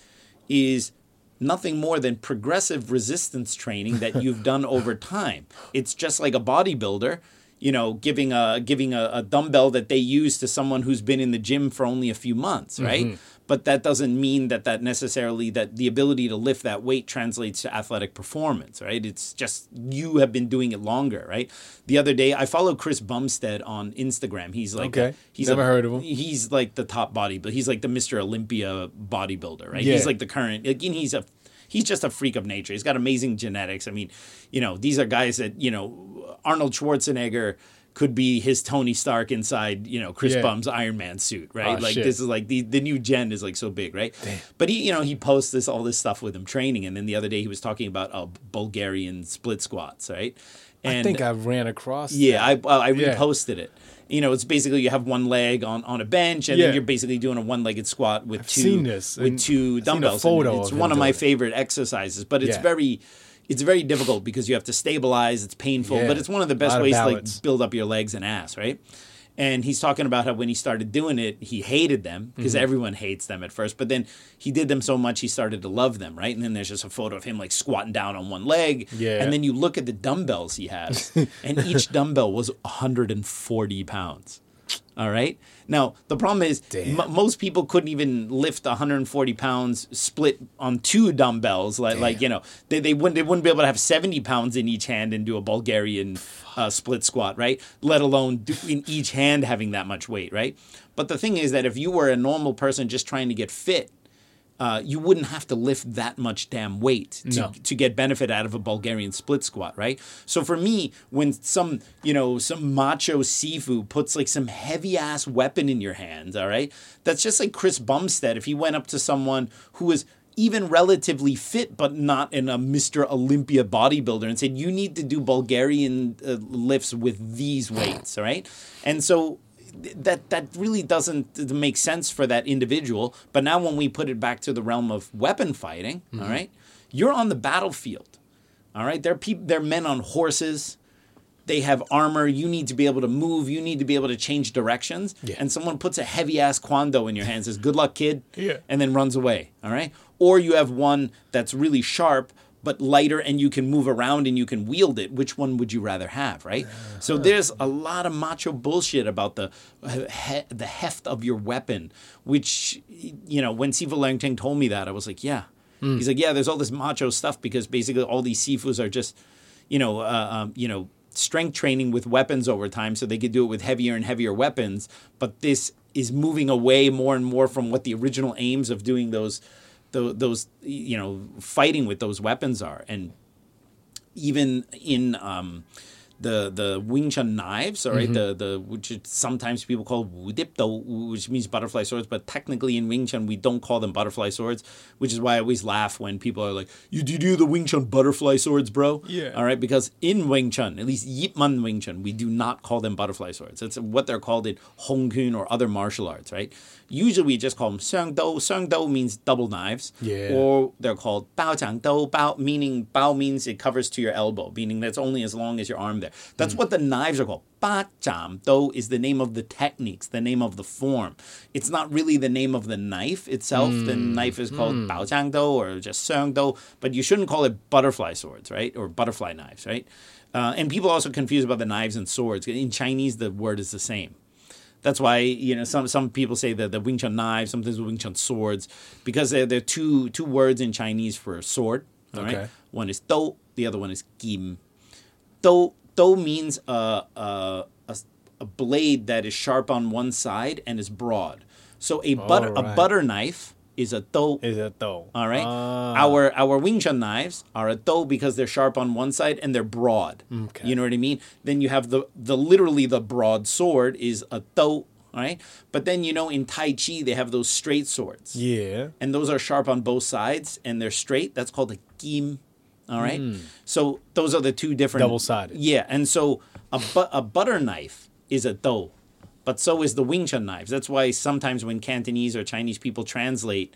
is nothing more than progressive resistance training that [laughs] you've done over time. It's just like a bodybuilder you know giving a giving a, a dumbbell that they use to someone who's been in the gym for only a few months right mm-hmm. But that doesn't mean that that necessarily that the ability to lift that weight translates to athletic performance right it's just you have been doing it longer right the other day i follow chris bumstead on instagram he's like Okay. he's Never a- heard of him. he's like the top bodybuilder he's like the mr olympia bodybuilder right Yeah. he's like the current like, and he's a he's just a freak of nature he's got amazing genetics i mean you know these are guys that you know arnold schwarzenegger could be his Tony Stark inside, you know, Chris Yeah. Bum's Iron Man suit, right? Oh, like shit. this is like the the new gen is like so big, right? But he, you know, he posts this all this stuff with him training, and then the other day he was talking about uh, Bulgarian split squats, right? And I think I ran across. yeah, I uh, I Yeah. reposted it. You know, it's basically you have one leg on, on a bench, and Yeah. then you're basically doing a one legged squat with two seen this, with two I've dumbbells. it's of one of my it. favorite exercises, but it's very it's very difficult because you have to stabilize. It's painful, Yeah. but it's one of the best ways to like build up your legs and ass, right? And he's talking about how when he started doing it, he hated them because Mm-hmm. everyone hates them at first. But then he did them so much he started to love them, right? And then there's just a photo of him like squatting down on one leg. Yeah. And then you look at the dumbbells he has, [laughs] and each dumbbell was 140 pounds. All right. Now the problem is m- most people couldn't even lift 140 pounds split on two dumbbells. Like, like you know, they, they wouldn't they wouldn't be able to have 70 pounds in each hand and do a Bulgarian uh, split squat, right? Let alone do, in each hand having that much weight, right? But the thing is that if you were a normal person just trying to get fit, uh, you wouldn't have to lift that much damn weight to, No. to get benefit out of a Bulgarian split squat, right? So for me, when some you know some macho Sifu puts like some heavy ass weapon in your hands, all right, that's just like Chris Bumstead if he went up to someone who was even relatively fit but not in a Mr. Olympia bodybuilder and said you need to do Bulgarian uh, lifts with these weights, all right? And so that that really doesn't make sense for that individual. But now when we put it back to the realm of weapon fighting, mm-hmm. all right, you're on the battlefield. All right, they're people, they're men on horses. They have armor. You need to be able to move. You need to be able to change directions. Yeah. And someone puts a heavy ass kwando in your hand, says "Good luck, kid," Yeah. and then runs away. All right. Or you have one that's really sharp, but lighter and you can move around and you can wield it. Which one would you rather have, right? So there's a lot of macho bullshit about the he, the heft of your weapon, which you know when Sifu Leung Ting told me that I was like, yeah. He's like, yeah, there's all this macho stuff because basically all these sifus are just, you know, uh, um, you know, strength training with weapons over time, so they could do it with heavier and heavier weapons. But this is moving away more and more from what the original aims of doing those, those, those you know, fighting with those weapons are, and even in um, the the Wing Chun knives, all right, mm-hmm. the the which sometimes people call wudipdo, which means butterfly swords, but technically in Wing Chun we don't call them butterfly swords, which is why I always laugh when people are like, "You do you do the Wing Chun butterfly swords, bro?" Yeah. All right, because in Wing Chun, at least Yip Man Wing Chun, we do not call them butterfly swords. It's what they're called in Hong Kong or other martial arts, right? Usually we just call them Seung Do. Seung Do means double knives. Yeah. Or they're called Bao Jiang Do. Bao meaning Bao means it covers to your elbow, meaning that's only as long as your arm there. That's what the knives are called. Ba Jiang Do is the name of the techniques, the name of the form. It's not really the name of the knife itself. The knife is called Bao Jiang Do or just Seung Do, but you shouldn't call it butterfly swords, right? Or butterfly knives, right? Uh, and people also confuse about the knives and swords. In Chinese, the word is the same. That's why you know some some people say that the Wing Chun knives, sometimes the Wing Chun swords, because they're, they're two two words in Chinese for a sword. All right, Okay. one is do, the other one is kim. Do do means a, a a a blade that is sharp on one side and is broad. So a butter a butter knife is a do. Is it though? All right. Ah. Our our Wing Chun knives are a do because they're sharp on one side and they're broad. Okay. You know what I mean? Then you have the the literally the broad sword is a do. All right. But then you know in Tai Chi they have those straight swords. Yeah. And those are sharp on both sides and they're straight. That's called a kim. All right. So those are the two different Hmm. Double-sided. Yeah. And so a bu- a butter knife is a do. But so is the Wing Chun knives. That's why sometimes when Cantonese or Chinese people translate,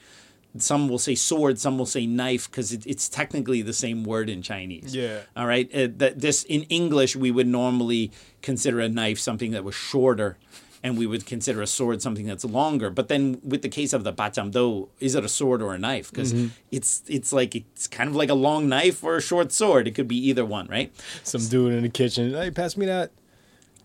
some will say sword, some will say knife, because it, it's technically the same word in Chinese. Yeah. All right. Uh, that this in English we would normally consider a knife something that was shorter, and we would consider a sword something that's longer. But then with the case of the bacham do, is it a sword or a knife? Because Mm-hmm. it's it's like it's kind of like a long knife or a short sword. It could be either one, right? Some dude in the kitchen. Hey, pass me that.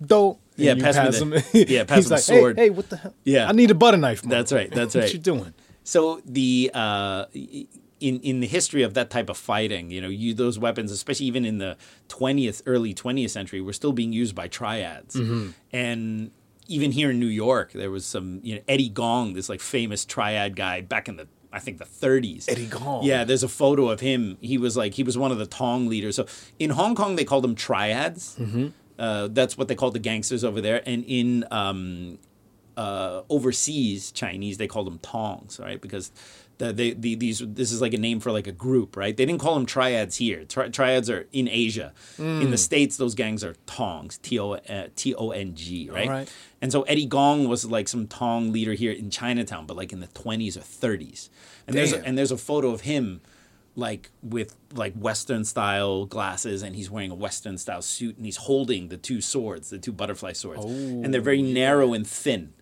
Dope. Yeah, pass me the- [laughs] yeah, [laughs] pass He's him like, sword. Hey, hey, what the hell? Yeah. I need a butter knife. man. That's right. That's [laughs] right. What you doing? So the uh, in in the history of that type of fighting, you know, you those weapons, especially even in the twentieth, early twentieth century, were still being used by triads, Mm-hmm. and even here in New York, there was some you know Eddie Gong, this like famous triad guy back in the I think the 30s. Eddie Gong. Yeah, there's a photo of him. He was like he was one of the Tong leaders. So in Hong Kong, they called them triads. Mm-hmm. Uh, that's what they call the gangsters over there. And in um, uh, overseas Chinese, they call them tongs, right? Because the, they, the, these this is like a name for like a group, right? They didn't call them triads here. Tri- triads are in Asia. In Mm. the states, those gangs are tongs, T O uh, T O N G, right? And so Eddie Gong was like some Tong leader here in Chinatown, but like in the twenties or thirties. And there's a, and there's a photo of him like with like Western style glasses, and he's wearing a Western style suit, and he's holding the two swords, the two butterfly swords, and they're very narrow and thin,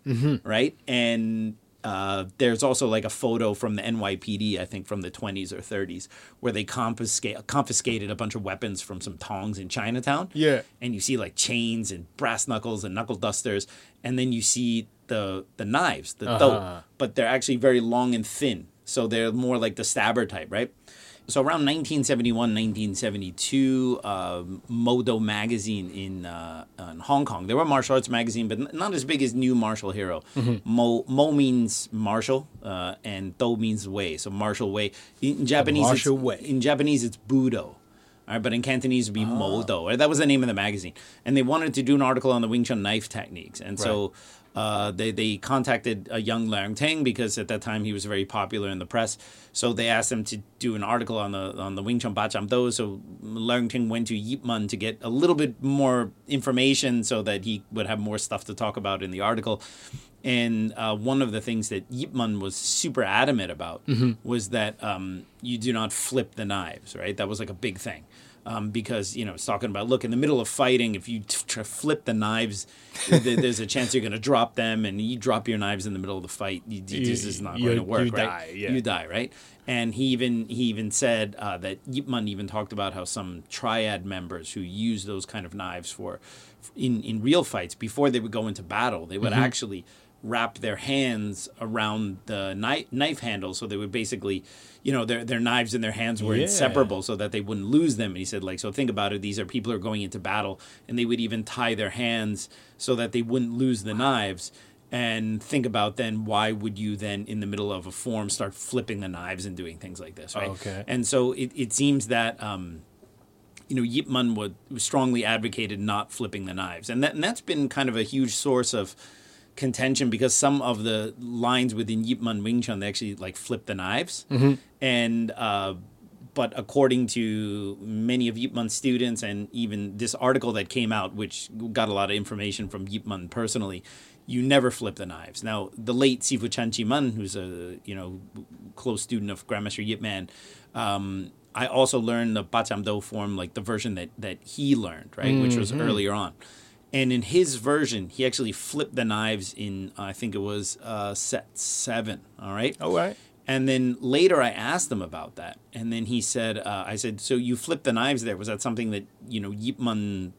right? And uh, there's also like a photo from the NYPD, I think from the 20s or 30s, where they confiscate confiscated a bunch of weapons from some tongs in Chinatown. Yeah. and you see like chains and brass knuckles and knuckle dusters, and then you see the the knives, the Uh-huh. dough, but they're actually very long and thin, so they're more like the stabber type, right? So around 1971, 1972, uh, Modo magazine in, uh, in Hong Kong. There were martial arts magazine, but not as big as New Martial Hero. Mo, Mo means martial, uh, and Do means way. So martial way. In Japanese, martial it's, way. In Japanese, it's Budo. All right, but in Cantonese, it'd be Modo. Right? That was the name of the magazine. And they wanted to do an article on the Wing Chun knife techniques. And so uh, they, they contacted a young Leung Ting because at that time he was very popular in the press. So they asked him to do an article on the on the Wing Chun Bacham Do. So Leung Ting went to Yip Man to get a little bit more information so that he would have more stuff to talk about in the article. And uh, one of the things that Yip Man was super adamant about was that um, you do not flip the knives, right? That was like a big thing. Um, because you know it's talking about look in the middle of fighting if you t- to flip the knives th- there's a chance you're going to drop them and you drop your knives in the middle of the fight you, you- this is not you- going to work you right die, yeah. you die right and he even he even said uh, that Yip Man even talked about how some triad members who use those kind of knives for in in real fights before they would go into battle they would Mm-hmm. actually wrap their hands around the knife knife handle so they would basically you know their their knives in their hands were Yeah. inseparable so that they wouldn't lose them. And he said like so think about it. These are people who are going into battle and they would even tie their hands so that they wouldn't lose the knives. And think about then why would you then in the middle of a form start flipping the knives and doing things like this right? Okay. and so it, it seems that um you know, Yip Man would strongly advocated not flipping the knives, and that and that's been kind of a huge source of contention because some of the lines within Yip Man Wing Chun they actually like flip the knives, and uh, but according to many of Yip Man students and even this article that came out, which got a lot of information from Yip Man personally. You never flip the knives. Now, the late Sifu Chan Chi Man, who's a you know close student of Grandmaster Yip Man, um, I also learned the Bacham Do form, like the version that that he learned, right, which was earlier on. And in his version, he actually flipped the knives in, I think it was uh, set seven. All right. All right. And then later, I asked him about that, and then he said, uh, "I said, so you flipped the knives there? Was that something that you know Yip Man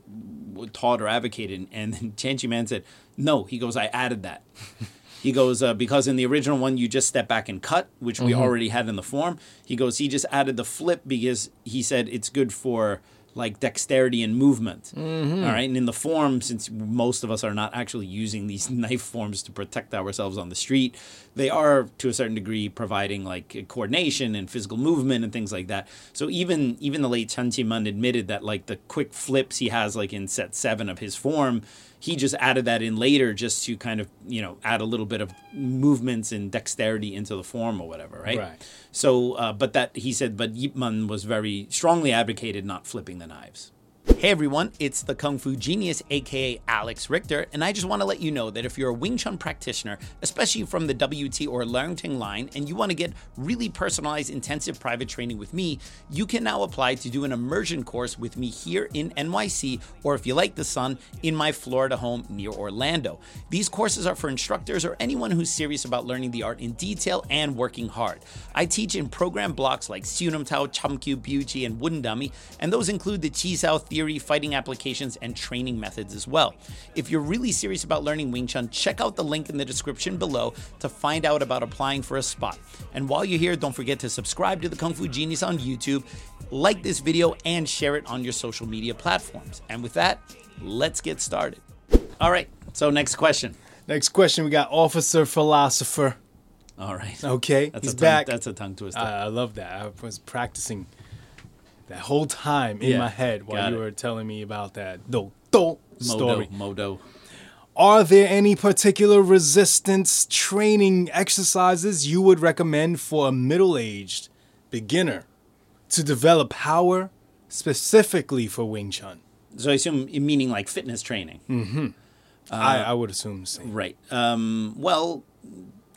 taught or advocated?" [laughs] And then Chan Chi Man said, "No." He goes, "I added that." [laughs] He goes, uh, because in the original one, you just step back and cut, which we already had in the form. He goes, he just added the flip because he said it's good for like dexterity and movement. Mm-hmm. All right. And in the form, since most of us are not actually using these [laughs] knife forms to protect ourselves on the street, they are to a certain degree providing like coordination and physical movement and things like that. So even even the late Chan Chi Man admitted that like the quick flips he has like in set seven of his form, he just added that in later just to kind of you know add a little bit of movements and dexterity into the form or whatever, right? Right. So, uh, but that he said, but Yip Man was very strongly advocated not flipping the knives. Hey everyone, it's the Kung Fu Genius, aka Alex Richter, and I just want to let you know that if you're a Wing Chun practitioner, especially from the WT or Leung Ting line, and you want to get really personalized intensive private training with me, you can now apply to do an immersion course with me here in NYC, or if you like the sun, in my Florida home near Orlando. These courses are for instructors or anyone who's serious about learning the art in detail and working hard. I teach in program blocks like Siu Nim Tao, Chum Chumkyu, Buchi, and Wooden Dummy, and those include the Chi Sao theory, fighting applications, and training methods as well. If you're really serious about learning Wing Chun, check out the link in the description below to find out about applying for a spot. And while you're here, don't forget to subscribe to the Kung Fu Genius on YouTube, like this video, and share it on your social media platforms. And with that, let's get started. All right, so next question. Next question, we got Officer Philosopher. All right. Okay, That's he's a tongue, back. That's a tongue twister. I, I love that. I was practicing that whole time in Yeah, my head while you it. were telling me about that do do story. Modo. Modo. Are there any particular resistance training exercises you would recommend for a middle-aged beginner to develop power specifically for Wing Chun? So I assume meaning like fitness training. Mm-hmm. Uh, I, I would assume the same. Right. Um, well,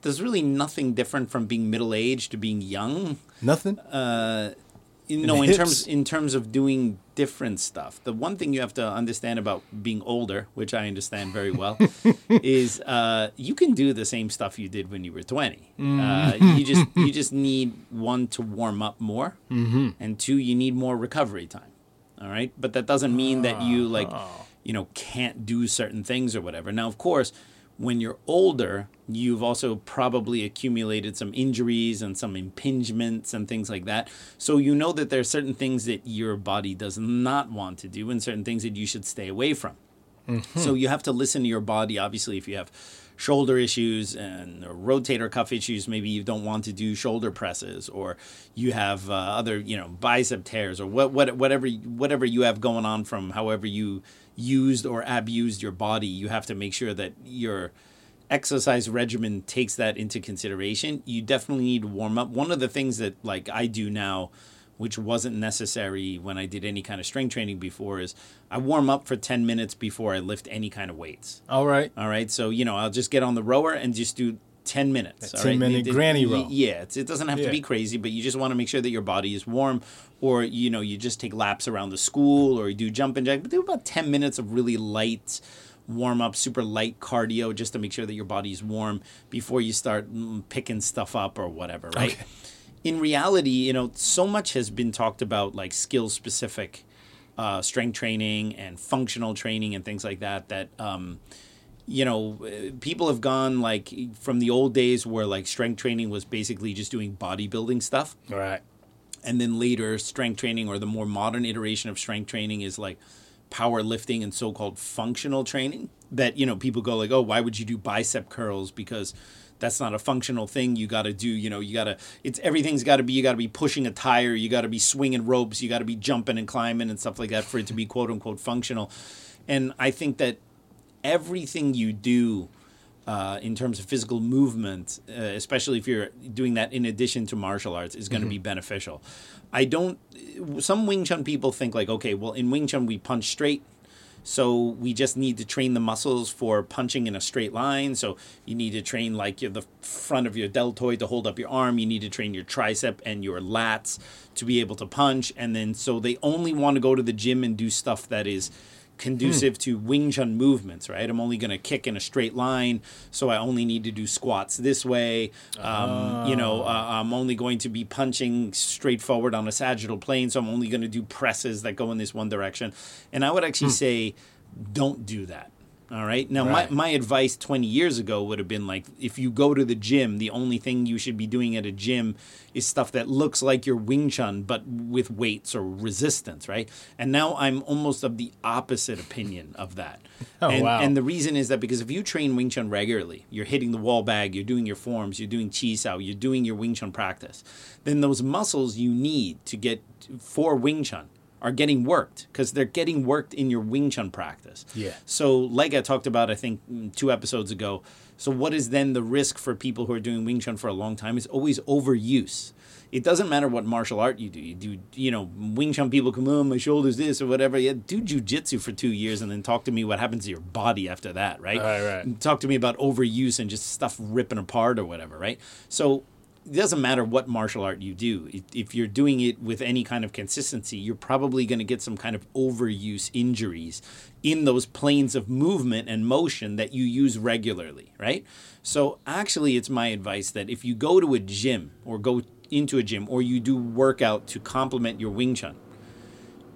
there's really nothing different from being middle aged to being young. Nothing. Uh, You know, in hips. terms in terms of doing different stuff. The one thing you have to understand about being older, which I understand very well, [laughs] is uh, you can do the same stuff you did when you were 20. Uh, you just you just need one to warm up more, and two you need more recovery time. All right, but that doesn't mean that you like you know can't do certain things or whatever. Now, of course, when you're older, you've also probably accumulated some injuries and some impingements and things like that. So you know that there are certain things that your body does not want to do and certain things that you should stay away from. So you have to listen to your body. Obviously, if you have shoulder issues and rotator cuff issues, maybe you don't want to do shoulder presses, or you have uh, other, you know, bicep tears, or what, what, whatever, whatever you have going on from however you used or abused your body. You have to make sure that your exercise regimen takes that into consideration. You definitely need to warm up. One of the things that like I do now which wasn't necessary when I did any kind of strength training before, is I warm up for 10 minutes before I lift any kind of weights. All right. All right. So, you know, I'll just get on the rower and just do 10 minutes. A all right? 10-minute It- granny roll. Yeah, it's, it doesn't have to be crazy, but you just want to make sure that your body is warm, or you know, you just take laps around the school, or you do jump and jack. But do about 10 minutes of really light warm up, super light cardio, just to make sure that your body's warm before you start mm, picking stuff up or whatever, right? Okay. In reality, you know, so much has been talked about like skill specific uh, strength training and functional training and things like that that um, you know uh, people have gone like from the old days where like strength training was basically just doing bodybuilding stuff All right. And then later strength training or the more modern iteration of strength training is like powerlifting and so-called functional training that you know people go like oh why would you do bicep curls? Because that's not a functional thing. You got to do you know you got to it's everything's got to be you got to be pushing a tire. You got to be swinging ropes. You got to be jumping and climbing and stuff like that for it to be quote unquote functional. And i think that everything you do uh, in terms of physical movement, uh, especially if you're doing that in addition to martial arts, is going to be beneficial. I don't. Some Wing Chun people think like, okay, well, in Wing Chun we punch straight, so we just need to train the muscles for punching in a straight line. So you need to train like the front of your deltoid to hold up your arm. You need to train your tricep and your lats to be able to punch. And then so they only want to go to the gym and do stuff that is conducive to Wing Chun movements, right? I'm only going to kick in a straight line, so I only need to do squats this way. Um, You know, uh, I'm only going to be punching straight forward on a sagittal plane, so I'm only going to do presses that go in this one direction. And I would actually say, don't do that. All right. Now, Right. my, my advice 20 years ago would have been like if you go to the gym, the only thing you should be doing at a gym is stuff that looks like your Wing Chun, but with weights or resistance, right? And now I'm almost of the opposite opinion of that. [laughs] Oh, and, wow. and the reason is that because if you train Wing Chun regularly, you're hitting the wall bag, you're doing your forms, you're doing Chi Sao, you're doing your Wing Chun practice, then those muscles you need to get for Wing Chun are getting worked because they're getting worked in your Wing Chun practice. Yeah. So, like I talked about, I think mm, two episodes ago. So, what is then the risk for people who are doing Wing Chun for a long time is always overuse. It doesn't matter what martial art you do. You do, you know, Wing Chun people come, oh, my shoulder's this or whatever. Yeah, do jujitsu for two years and then talk to me what happens to your body after that, right? Right, right. Talk to me about overuse and just stuff ripping apart or whatever, right? So, it doesn't matter what martial art you do. If, you're doing it with any kind of consistency, you're probably going to get some kind of overuse injuries in those planes of movement and motion that you use regularly, right? So, actually, it's my advice that if you go to a gym or go into a gym or you do workout to complement your Wing Chun,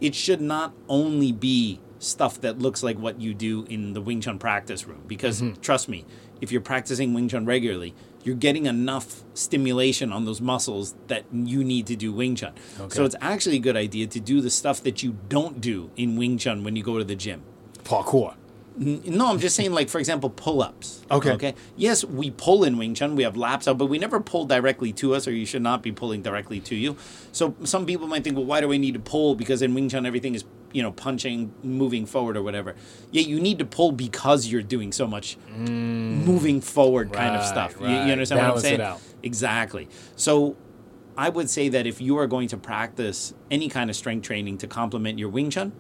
it should not only be stuff that looks like what you do in the Wing Chun practice room. Because mm-hmm. trust me, if you're practicing Wing Chun regularly, you're getting enough stimulation on those muscles that you need to do Wing Chun. Okay. So it's actually a good idea to do the stuff that you don't do in Wing Chun when you go to the gym. Parkour. No, I'm just saying, like, for example, pull ups. Okay. Okay. Yes, we pull in Wing Chun, we have laps out, but we never pull directly to us, or you should not be pulling directly to you. So some people might think, well, why do I need to pull? Because in Wing Chun, everything is, you know, punching, moving forward, or whatever. Yeah, you need to pull because you're doing so much moving forward kind of stuff. You- right. You, understand Balance what I'm it saying? out. Exactly. So I would say that if you are going to practice any kind of strength training to complement your Wing Chun,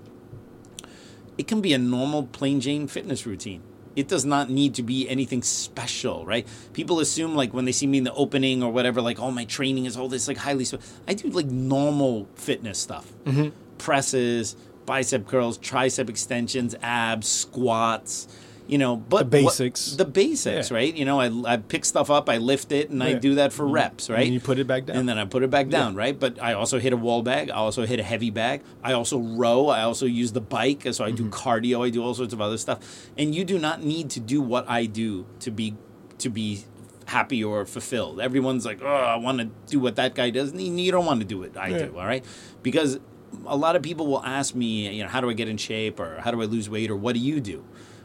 it can be a normal plain Jane fitness routine. It does not need to be anything special, right? People assume like when they see me in the opening or whatever, like, oh, my training is all this like highly. Spe-. I do like normal fitness stuff, Mm-hmm. presses, bicep curls, tricep extensions, abs, squats. You know, but The what- basics. the basics, Yeah. right? You know, I, I pick stuff up, I lift it, and I Yeah. Mm-hmm. do that for reps, right? And you put it back down. And then I put it back down, right? But I also hit a wall bag. I also hit a heavy bag. I also row. I also use the bike. So I do Mm-hmm. cardio. I do all sorts of other stuff. And you do not need to do what I do to be to be happy or fulfilled. Everyone's like, oh, I want to do what that guy does. And You don't want to do what I Yeah. do, all right? Because a lot of people will ask me, you know, how do I get in shape or how do I lose weight or what do you do?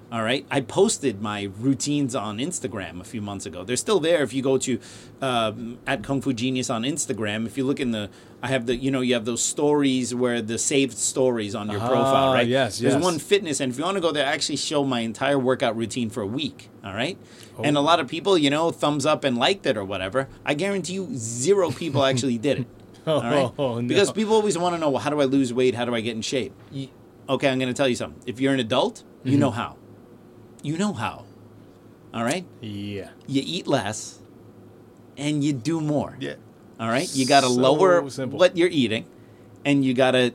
All right. I posted my routines on Instagram a few months ago. They're still there. If you go to um, at Kung Fu Genius on Instagram, if you look in the, I have the, you know, you have those stories where the saved stories on your profile, Ah, right? yes, There's yes. one fitness, and if you want to go there, I actually show my entire workout routine for a week. All right. And Oh. a lot of people, you know, thumbs up and liked it or whatever. I guarantee you, zero people actually did it. [laughs] All right. Oh, no. Because people always want to know, well, how do I lose weight? How do I get in shape? You- okay, I'm going to tell you something. If you're an adult, you Mm-hmm. know how. You know how. All right, Yeah. you eat less, and you do more. Yeah. All right, you got to So lower simple. what you're eating, and you got to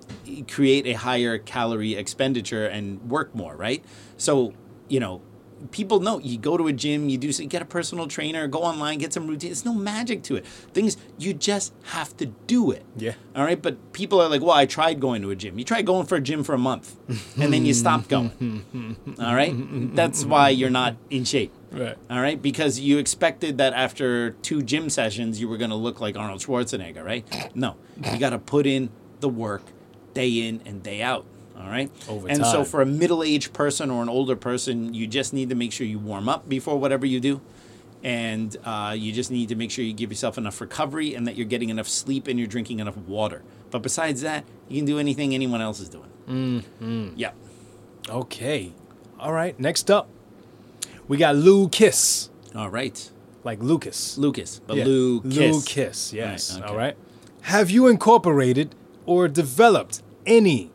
create a higher calorie expenditure and work more. Right. So you know, people know you go to a gym, you do you get a personal trainer, go online, get some routine. There's no magic to it. Things you just have to do it. Yeah. All right. But people are like, well, I tried going to a gym. You tried going for a gym for a month, and then you stopped going. [laughs] All right. That's why you're not in shape. Right. All right, because you expected that after two gym sessions you were going to look like Arnold Schwarzenegger, right? No, you got to put in the work day in and day out. All right, Over and so for a middle-aged person or an older person, you just need to make sure you warm up before whatever you do, and uh, you just need to make sure you give yourself enough recovery and that you're getting enough sleep and you're drinking enough water. But besides that, you can do anything anyone else is doing. Mm-hmm. Yeah. Okay. All right. Next up, we got Lou Kiss, All right, like Lucas. Lucas, but Yeah. Lou Kiss. Lou Kiss. Yes. Right, okay. All right. Have you incorporated or developed any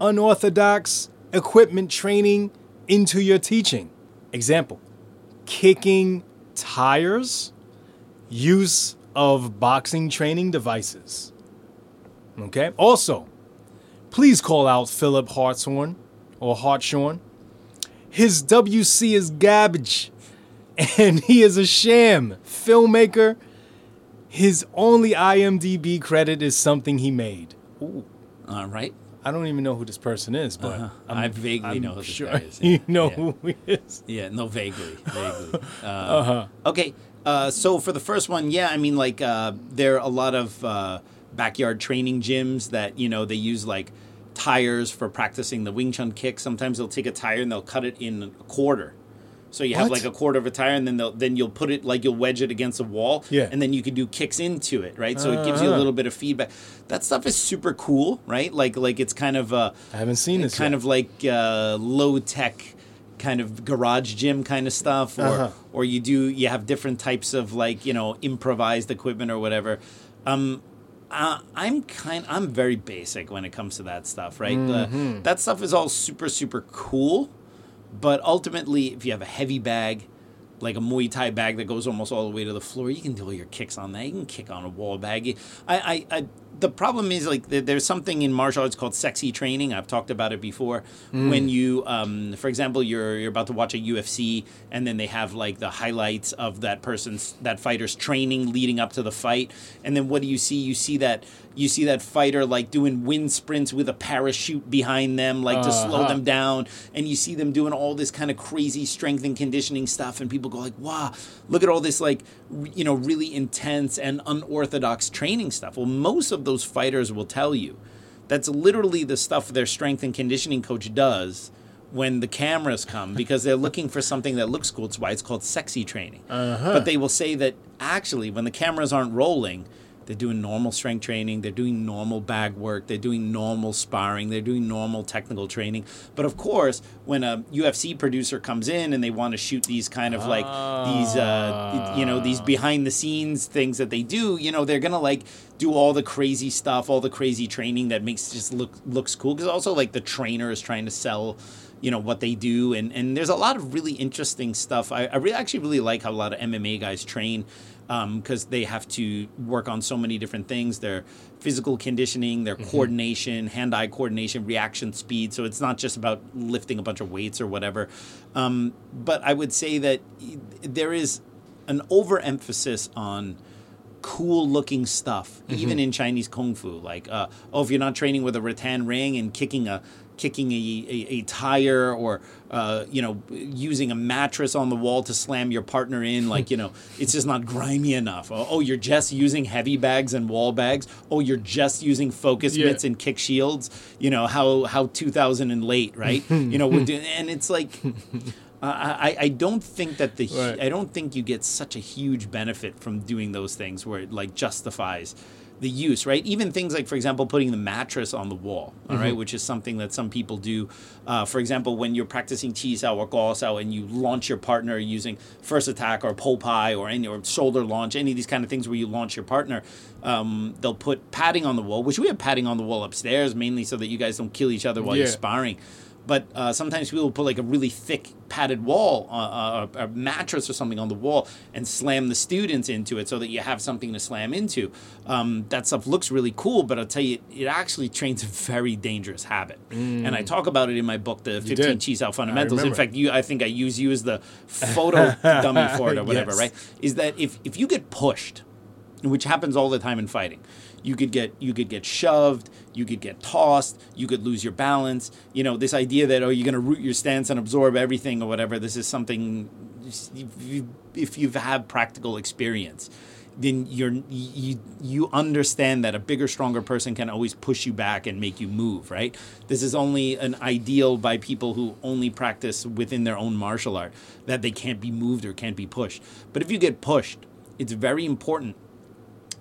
unorthodox equipment training into your teaching? Example: kicking tires, use of boxing training devices. Okay. Also, please call out Philip Hartshorn or Hartshorn. His WC is garbage, [laughs] and he is a sham filmmaker. His only IMDb credit is something he made. All right. I don't even know who this person is, but Uh-huh. I vaguely I'm know who this sure guy is, [laughs] you yeah. know Yeah. who he is. Yeah, no, vaguely, vaguely. [laughs] Uh, Uh-huh. Okay, uh, so for the first one, yeah, I mean, like uh, there are a lot of uh, backyard training gyms that you know they use like tires for practicing the Wing Chun kick. Sometimes they'll take a tire and they'll cut it in a quarter. So you have What? like a quarter of a tire, and then they'll, then you'll put it like you'll wedge it against a wall, Yeah. and then you can do kicks into it, right? So it gives you a Uh-huh. little bit of feedback. That stuff is super cool, right? Like like it's kind of uh, I haven't seen this kind yet. of like uh, low tech kind of garage gym kind of stuff or Uh-huh. or you do you have different types of like you know improvised equipment or whatever um uh, I'm kind I'm very basic when it comes to that stuff right Mm-hmm. the, that stuff is all super super cool but ultimately if you have a heavy bag like a Muay Thai bag that goes almost all the way to the floor. You can do all your kicks on that. You can kick on a wall bag. I, I, I the problem is like there's something in martial arts called sexy training. I've talked about it before. When you, um, for example, you're you're about to watch a UFC, and then they have like the highlights of that person's that fighter's training leading up to the fight, and then what do you see? You see that you see that fighter like doing wind sprints with a parachute behind them, like to slow Uh-huh. them down, and you see them doing all this kind of crazy strength and conditioning stuff, and people go like, "Wow, look at all this like r- you know really intense and unorthodox training stuff." Well, most of those fighters will tell you that's literally the stuff their strength and conditioning coach does when the cameras come [laughs] because they're looking for something that looks cool. It's why it's called sexy training. But they will say that actually, when the cameras aren't rolling, they're doing normal strength training, they're doing normal bag work, they're doing normal sparring, they're doing normal technical training. But of course, when a UFC producer comes in and they want to shoot these kind of like these, uh, you know, these behind the scenes things that they do, you know, they're gonna like do all the crazy stuff, all the crazy training that makes just look looks cool. Because also like the trainer is trying to sell you know what they do. And and there's a lot of really interesting stuff. I, I really actually really like how a lot of mma guys train because they have to work on so many different things. Their physical conditioning their coordination hand-eye coordination reaction speed. So it's not just about lifting a bunch of weights or whatever. Um, but i would say that there is an overemphasis on cool looking stuff, even in Chinese kung fu. Like, uh, oh, if you're not training with a rattan ring and kicking a kicking a, a, a tire or uh, you know using a mattress on the wall to slam your partner in [laughs] like you know it's just not grimy enough oh, oh, you're just using heavy bags and wall bags oh you're just using focus Yeah. mitts and kick shields you know how how 2000 and late right [laughs] you know we're doing and it's like [laughs] I, I, I don't think that the Right. I don't think you get such a huge benefit from doing those things where it like justifies the use, right? Even things like, for example, putting the mattress on the wall, right? which is something that some people do. Uh, for example, when you're practicing chi sao or gao sao and you launch your partner using first attack or po pai or any or shoulder launch, any of these kind of things where you launch your partner, um, they'll put padding on the wall, which we have padding on the wall upstairs mainly so that you guys don't kill each other while you're sparring. But uh, sometimes people put like a really thick padded wall, uh, uh, a mattress or something on the wall, and slam the students into it so that you have something to slam into. Um, that stuff looks really cool, but I'll tell you, it actually [laughs] trains a very dangerous habit. And I talk about it in my book, The 15 did. Chi Sao Fundamentals. In fact, you, I think I use you as the photo [laughs] dummy for it or whatever, Yes. right? Is that if, if you get pushed, which happens all the time in fighting. You could get you could get shoved, you could get tossed, you could lose your balance. You know this idea that oh you're going to root your stance and absorb everything or whatever. This is something if you if you've had practical experience, then you're you you understand that a bigger, stronger person can always push you back and make you move. Right. This is only an ideal by people who only practice within their own martial art that they can't be moved or can't be pushed. But if you get pushed, it's very important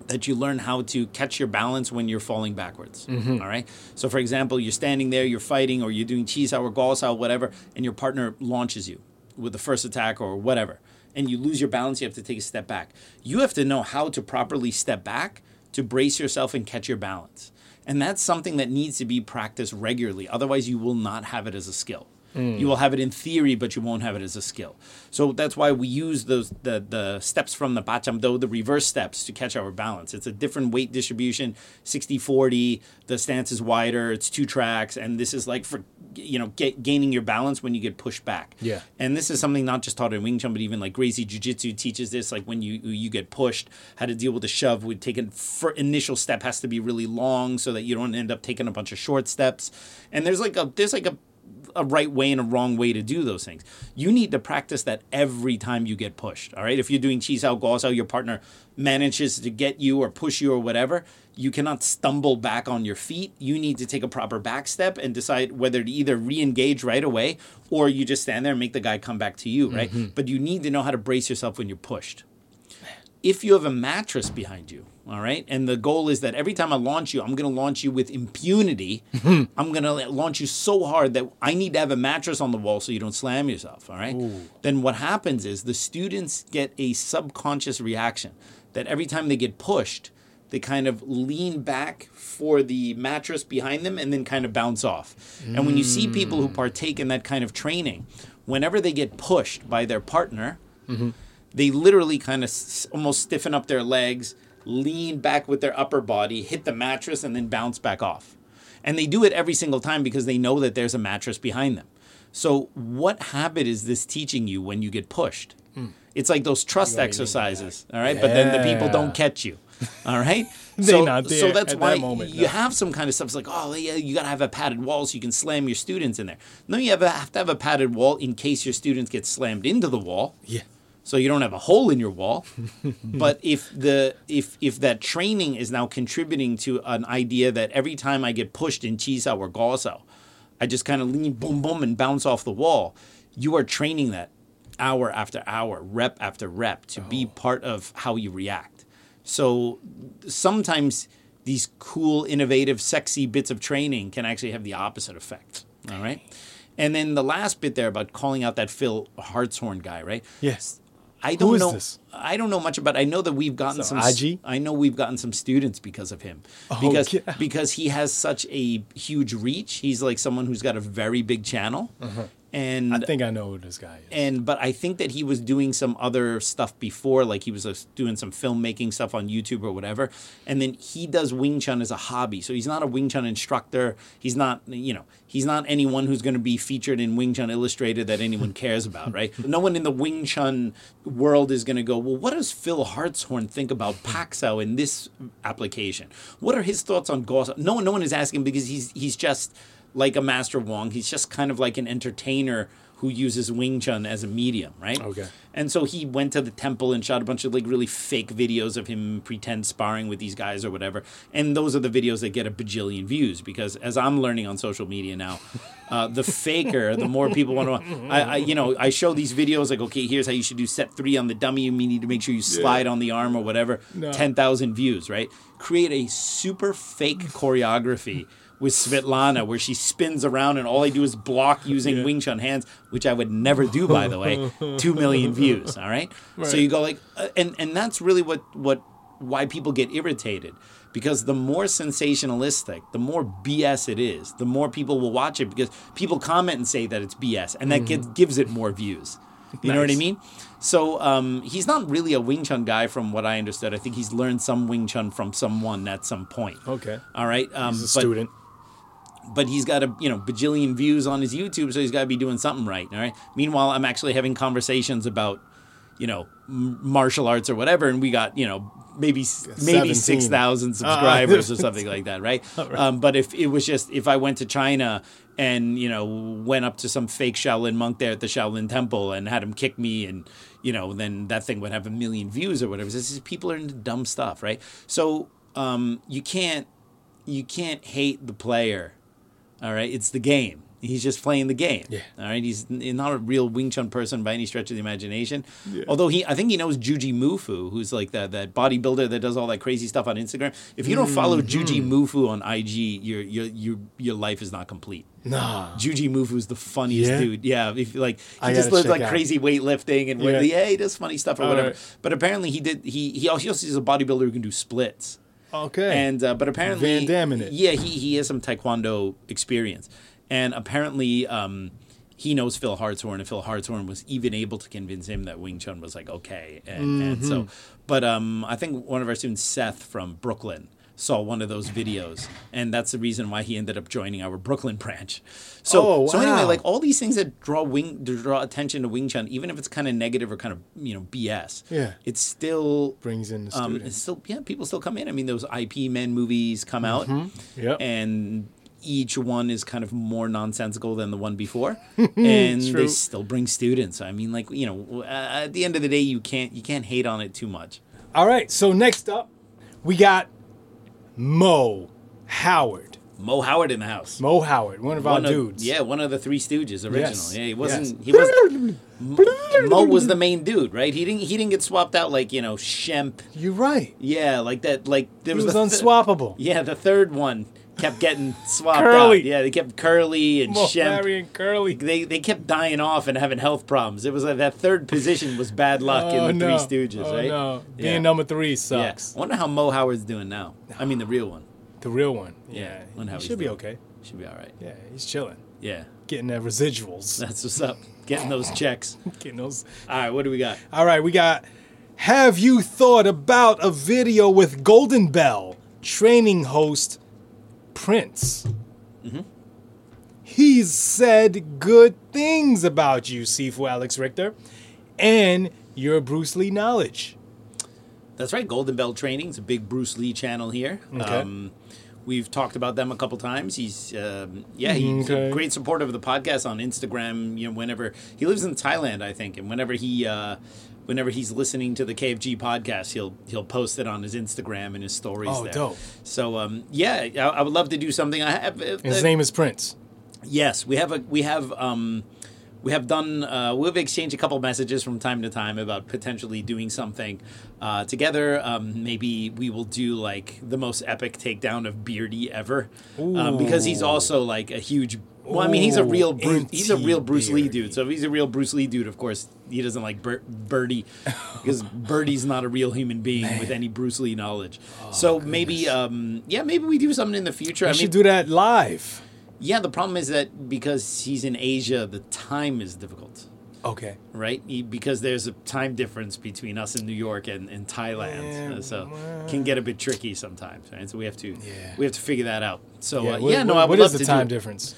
that you learn how to catch your balance when you're falling backwards. Mm-hmm. all right. So, for example, you're standing there, you're fighting, or you're doing cheese or gao whatever, and your partner launches you with the first attack or whatever, and you lose your balance. You have to take a step back. You have to know how to properly step back to brace yourself and catch your balance. And that's something that needs to be practiced regularly. Otherwise, you will not have it as a skill. Mm. You will have it in theory, but you won't have it as a skill. So that's why we use those the the steps from the Bacham Do, the reverse steps, to catch our balance. It's a different weight distribution, 60-40. The stance is wider. It's two tracks, and this is like for you know get, gaining your balance when you get pushed back. Yeah. And this is something not just taught in Wing Chun, but even like Gracie Jiu Jitsu teaches this. Like when you you get pushed, how to deal with the shove. Would take an initial step has to be really long so that you don't end up taking a bunch of short steps. And there's like a there's like a a right way and a wrong way to do those things. You need to practice that every time you get pushed. All right. If you're doing Chi Sao, gauze out, your partner manages to get you or push you or whatever, you cannot stumble back on your feet. You need to take a proper back step and decide whether to either re engage right away or you just stand there and make the guy come back to you. Right. Mm-hmm. But you need to know how to brace yourself when you're pushed if you have a mattress behind you, all right, and the goal is that every time I launch you, I'm going to launch you with impunity. [laughs] I'm going to launch you so hard that I need to have a mattress on the wall so you don't slam yourself, all right? Then what happens is the students get a subconscious reaction that every time they get pushed, they kind of lean back for the mattress behind them and then kind of bounce off. And when you see people who mm. partake in that kind of training, whenever they get pushed by their partner, mm-hmm. they literally kind of s- almost stiffen up their legs, lean back with their upper body, hit the mattress, and then bounce back off. And they do it every single time because they know that there's a mattress behind them. So, what habit is this teaching you when you get pushed? Hmm. It's like those trust exercises, all right? But then the people don't catch you, all right? [laughs] They so, not so that's at why that moment, you no. have some kind of stuff. It's like, oh, yeah, you got to have a padded wall so you can slam your students in there. No, you have, a, have to have a padded wall in case your students get slammed into the wall Yeah. So you don't have a hole in your wall. [laughs] but if the if if that training is now contributing to an idea that every time I get pushed in chisao or gaosao, I just kind of lean boom boom and bounce off the wall, you are training that hour after hour, rep after rep to be oh. part of how you react. So sometimes these cool, innovative, sexy bits of training can actually have the opposite effect. All right. And then the last bit there about calling out that Phil Hartshorn guy, right? Yes. I don't is know. this? I don't know much about. I know that we've gotten So, some. IG? I know we've gotten some students because of him, oh, because yeah. because he has such a huge reach. He's like someone who's got a very big channel, uh-huh. And. I think I know who this guy is. and but I think that he was doing some other stuff before, like he was uh, doing some filmmaking stuff on YouTube or whatever. And then he does Wing Chun as a hobby, so he's not a Wing Chun instructor. He's not, you know, he's not anyone who's going to be featured in Wing Chun Illustrated that anyone [laughs] cares about, right? no one in the Wing Chun world is going to go, well, what does Phil Hartshorn think about Pak Sao in this application? What are his thoughts on Gosa? No one, no one is asking because he's he's just like a Master Wong. He's just kind of like an entertainer who uses Wing Chun as a medium, right? Okay. And so he went to the temple and shot a bunch of like really fake videos of him pretend sparring with these guys or whatever. And those are the videos that get a bajillion views because as I'm learning on social media now, [laughs] uh, the faker, the more people want to, I, I, you know, I show these videos like, okay, here's how you should do set three on the dummy. You need to make sure you slide on the arm or whatever. No. 10,000 views, right? Create a super fake choreography with Svetlana where she spins around and all I do is block using Wing Chun hands, which I would never do, by the way. [laughs] Two million views, all right? So you go like, uh, and, and that's really what, what why people get irritated because the more sensationalistic, the more BS it is, the more people will watch it because people comment and say that it's BS, and that gets, gives it more views. You know what I mean? So um, he's not really a Wing Chun guy, from what I understood. I think he's learned some Wing Chun from someone at some point. Okay. All right. Um, He's a but, student. But he's got a you know bajillion views on his YouTube, so he's got to be doing something right. All right. Meanwhile, I'm actually having conversations about you know m- martial arts or whatever, and we got you know maybe maybe 17. six thousand subscribers or something [laughs] like that, right? Um, but if it was just if I went to China and you know went up to some fake Shaolin monk there at the Shaolin Temple and had him kick me and you know then that thing would have a million views or whatever. This is people are into dumb stuff, right? So um, you can't you can't hate the player. All right, it's the game. He's just playing the game. Yeah. All right, he's not a real Wing Chun person by any stretch of the imagination. Although he, I think he knows Jujimufu, who's like that that bodybuilder that does all that crazy stuff on Instagram. If you don't follow Juji Mm-hmm. Mufu on IG, your your your your life is not complete. Nah. Jujimufu's the funniest Yeah? dude. Yeah, if like he I just does like out. crazy weightlifting and Yeah. yeah. yeah, he does funny stuff or All whatever. right. But apparently he did he he also is a bodybuilder who can do splits. Okay. And uh, but apparently Van Damme in it. Yeah, he he has some taekwondo experience, and apparently um, he knows Phil Hartshorn, and Phil Hartshorn was even able to convince him that Wing Chun was like okay, and, and Mm-hmm. so. But um, I think one of our students, Seth from Brooklyn. Saw one of those videos, and that's the reason why he ended up joining our Brooklyn branch. So, Oh, so anyway, like all these things that draw wing, draw attention to Wing Chun, even if it's kind of negative or kind of you know BS, Yeah. it's still Brings in the um, still yeah, people still come in. I mean, those Ip Man movies come out, Mm-hmm. Yep. and each one is kind of more nonsensical than the one before, [laughs] and they still bring students. I mean, like you know, at the end of the day, you can't you can't hate on it too much. All right. So next up, we got Mo Howard. Mo Howard in the house. Mo Howard, one of our One of- dudes. yeah, one of the Three Stooges original. Yes. Yeah, he wasn't. Yes. He was. Mo was the main dude, right? He didn't. He didn't get swapped out like you know Shemp. You're right. Yeah, like that. Like there He was was, unswappable. Yeah, the third one kept getting swapped Curly. out. Yeah, they kept Curly and Shemp. And Curly. They they kept dying off and having health problems. It was like that third position was bad luck Oh, in the no. Three Stooges, oh, right? no. Being Yeah. number three Yeah. sucks. I wonder how Mo Howard's doing now. I mean, the real one The real one. Yeah, Yeah. he should be doing. okay. should be all right. Yeah, he's chilling. Yeah, Getting the residuals. [laughs] that's what's up. Getting those [laughs] checks. Getting those. All right, what do we got? All right, we got. Have you thought about a video with Golden Bell training host Prince? Mm-hmm. He's said good things about you, Sifu Alex Richter, and your Bruce Lee knowledge. That's right. Golden Bell Training is a big Bruce Lee channel here. Okay. Um, we've talked about them a couple times. He's um, yeah, he's Okay. a great supporter of the podcast on Instagram. You know, whenever he lives in Thailand, I think, and whenever he uh, whenever he's listening to the KFG podcast, he'll he'll post it on his Instagram and his stories. Oh, there. dope. So um, yeah, I, I would love to do something. I have His uh, name is Prince. Yes, we have a we have um we have done uh, we've exchanged a couple messages from time to time about potentially doing something uh, together. Um, maybe we will do like the most epic takedown of Beardy ever, um, because he's also like a huge. Well, I mean, he's a real Ooh, Bruce, he's a real Bruce Lee dude. So if he's a real Bruce Lee dude, of course he doesn't like Birdie [laughs] because Birdie's not a real human being with any Bruce Lee knowledge. so maybe, um, yeah, maybe we do something in the future. We I mean, should do that live. yeah, the problem is that because he's in Asia, the time is difficult, Okay. right? He- because there's a time difference between us in New York and, and Thailand, Yeah, uh, so can get a bit tricky sometimes, right? So we have to Yeah. we have to figure that out. So yeah, uh, what- yeah no, what- I would what love is the to time do. difference?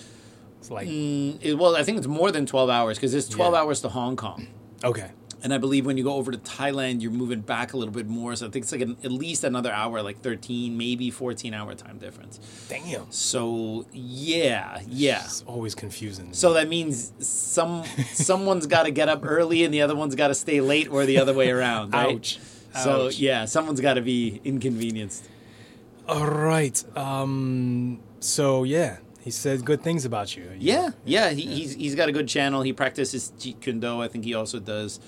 It's like Mm, it- well, I think it's more than twelve hours because it's twelve Yeah. hours to Hong Kong. okay. And I believe when you go over to Thailand, you're moving back a little bit more. So I think it's like an, at least another hour, like 13, maybe 14 hour time difference. Damn. So yeah, yeah. It's always confusing. So that means some [laughs] someone's got to get up early and the other one's got to stay late, or the other way around. Right? Ouch. So Ouch. yeah, someone's got to be inconvenienced. All right. Um. So yeah, he said good things about you. Yeah, yeah. He, he's he's got a good channel. He practices Jeet Kune Do. I think he also does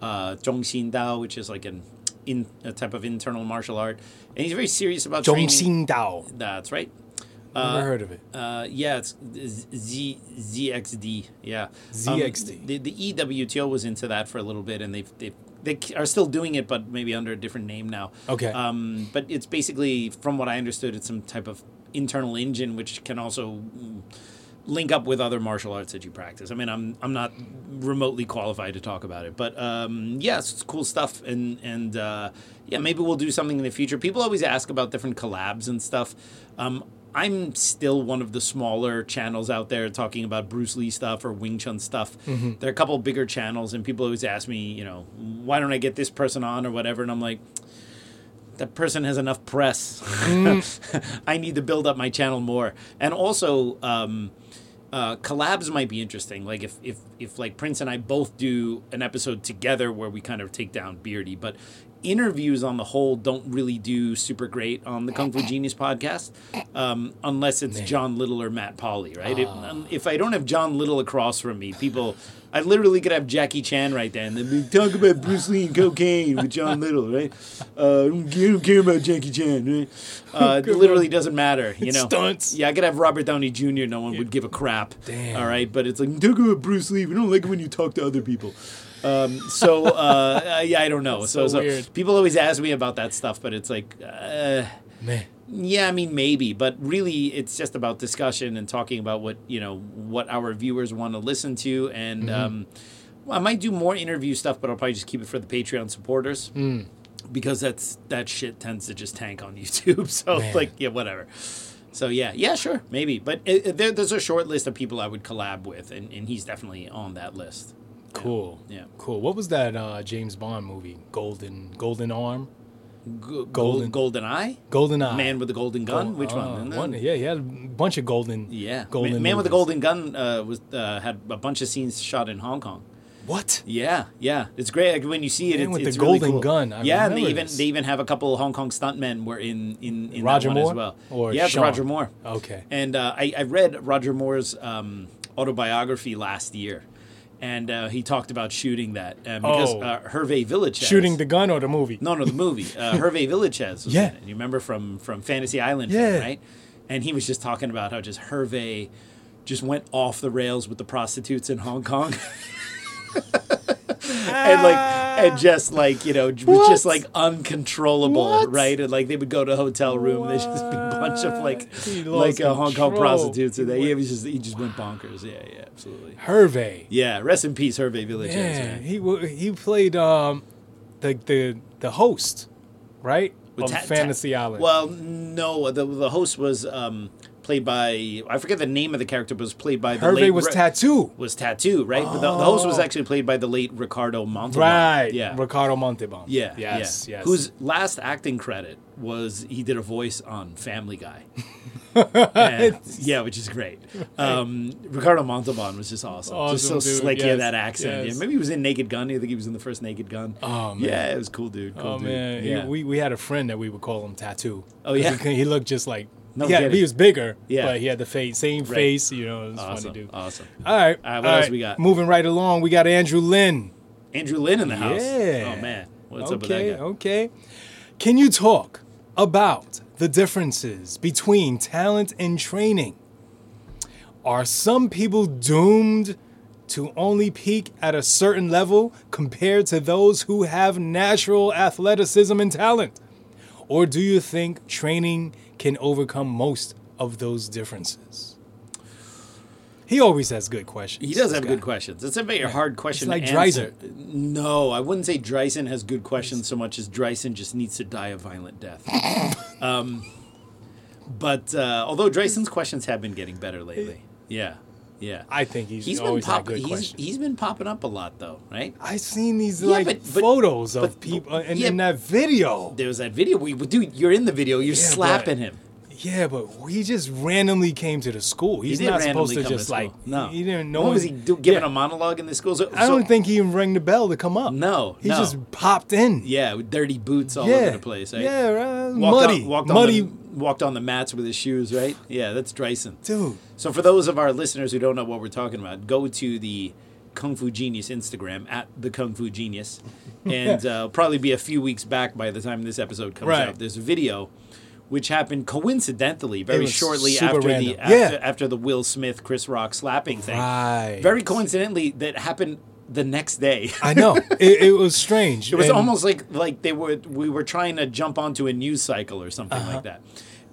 uh, Zhongxin Dao, which is like an in a type of internal martial art, and he's very serious about. Zhongxin Dao. That's right. Never heard of it. Uh, yeah, it's Z ZXD. Yeah, ZXD. Um, the, the EWTO was into that for a little bit, and they've they've they are still doing it, but maybe under a different name now. Okay. Um, but it's basically, from what I understood, it's some type of internal engine which can also mm, link up with other martial arts that you practice. I mean, I'm I'm not remotely qualified to talk about it, but um, yes, it's cool stuff, and and uh, yeah, maybe we'll do something in the future. People always ask about different collabs and stuff. Um, I'm still one of the smaller channels out there talking about Bruce Lee stuff or Wing Chun stuff. There are a couple bigger channels, and people always ask me, you know, why don't I get this person on or whatever, and I'm like. That person has enough press. [laughs] I need to build up my channel more, and also um, uh, collabs might be interesting. Like if, if if like Prince and I both do an episode together where we kind of take down Beardy, but interviews on the whole don't really do super great on the Kung Fu [laughs] Genius podcast, um, unless it's John Little or Matt Polly, right? If, um, if I don't have John Little across from me, people. I literally could have Jackie Chan right there and they'd be talk about Bruce Lee and cocaine with John Little, right? Uh, I don't, I don't care about Jackie Chan, right? [laughs] Uh, it literally doesn't matter, you know. Stunts. Yeah, I could have Robert Downey Jr. No one would give a crap. Damn. All right, but it's like talk about Bruce Lee. We don't like it when you talk to other people. Um, so uh, yeah, I don't know. So, so so people always ask me about that stuff, but it's like, uh, yeah, I mean maybe, but really it's just about discussion and talking about what you know what our viewers want to listen to, and Mm-hmm. um, I might do more interview stuff, but I'll probably just keep it for the Patreon supporters Mm. because that's that shit tends to just tank on [laughs] YouTube. So Man. like yeah, whatever. So yeah, yeah, sure, maybe, but it, it- there, there's a short list of people I would collab with, and, and he's definitely on that list. Cool. Yeah. Cool. What was that uh, James Bond movie? Golden Golden Arm? G- Golden- Golden Eye, Golden Eye. Man with the Golden Gun. Which uh, one? one? Yeah, he had a bunch of golden. Yeah, Golden Man, Man with the. Golden Gun uh, was uh, had a bunch of scenes shot in Hong Kong. What? Yeah, yeah, it's great. Like, when you see it, Man it's, with the it's really golden cool. gun. I yeah, and they even this. they even have a couple of Hong Kong stuntmen were in in, in Roger that one Moore? as well. Or yeah, it's Sean? Roger Moore. Okay. And uh, I, I read Roger Moore's um, autobiography last year, and uh, he talked about shooting that uh, because Oh. uh, Hervé Villechaize Shooting the gun or the movie? no, no, the movie. Uh, [laughs] Hervé Villechaize was Yeah. in it. You remember from from Fantasy Island, Yeah. right? And he was just talking about how just Hervé just went off the rails with the prostitutes in Hong Kong. [laughs] and like and just like you know was just like uncontrollable What? right and like they would go to a hotel room and there's just be bunch of like [laughs] like lost uh, Hong Kong prostitutes and he was just he just went bonkers yeah yeah absolutely Hervé. yeah rest in peace Hervé Villechaize Yeah, he wa- he played um, the the the host, right? With of Ta- Ta- Fantasy Island. Well, no, the the host was um, played by I forget the name of the character, but was played by the Hervé late was Ri- tattoo. was tattoo, right? But the, the host was actually played by the late Ricardo Montalban. Right. Yeah. Ricardo Montalban. yeah. Yes. yeah. Yes. Whose last acting credit was he did a voice on Family Guy. [laughs] And- yeah, which is great. Um, Ricardo Montalban was just awesome. just so Awesome, dude. slick, he had that accent. yes. Yeah, maybe he was in Naked Gun. I think he was in the first Naked Gun. Oh, man. Yeah, it was cool, dude. Cool Oh dude. man, He- yeah. we we had a friend that we would call him Tattoo. Oh yeah? he, he looked just like. No he, he was bigger, Yeah. but he had the face, same Right. face. You know, it was awesome, funny, dude. awesome. All right, All right, what else we got? Moving right along, we got Andrew Lynn. Andrew Lynn in the house. Yeah. Oh man, what's okay, up with that guy? okay. Can you talk about the differences between talent and training? Are some people doomed to only peak at a certain level compared to those who have natural athleticism and talent? Or do you think training can overcome most of those differences? He always has good questions. He does have guy. good questions. It's a very hard question. like to answer. Dreisen. No, I wouldn't say Dreisen has good questions so much as Dreisen just needs to die a violent death. [laughs] um, but uh, although Dreisen's questions have been getting better lately, yeah, yeah. I think he's, he's been pop- good he's, he's been popping up a lot though, right? I've seen these Yeah, like but- but- photos of people and yeah. in that video. There was that video. We dude, you're in the video. You're Yeah, slapping but- him. Yeah, but he just randomly came to the school. He's he not supposed to just school. like no. He, didn't know. What was he do, giving Yeah. a monologue in the school? So, I don't think he even rang the bell to come up. No, he no. just popped in. Yeah, with dirty boots all yeah, over the place. Right? yeah, right? walked muddy, on, walked muddy, on the, walked on the mats with his shoes, right? Yeah, that's Dreisen. dude. So for those of our listeners who don't know what we're talking about, go to the Kung Fu Genius Instagram at the Kung Fu Genius, [laughs] and uh, probably be a few weeks back by the time this episode comes Right. out. There's a video which happened coincidentally very shortly after random. the after, Yeah. after the Will Smith Chris Rock slapping thing. Right. Very coincidentally, that happened the next day. I know [laughs] it, it was strange. It was And- almost like like they were we were trying to jump onto a news cycle or something Uh-huh. like that.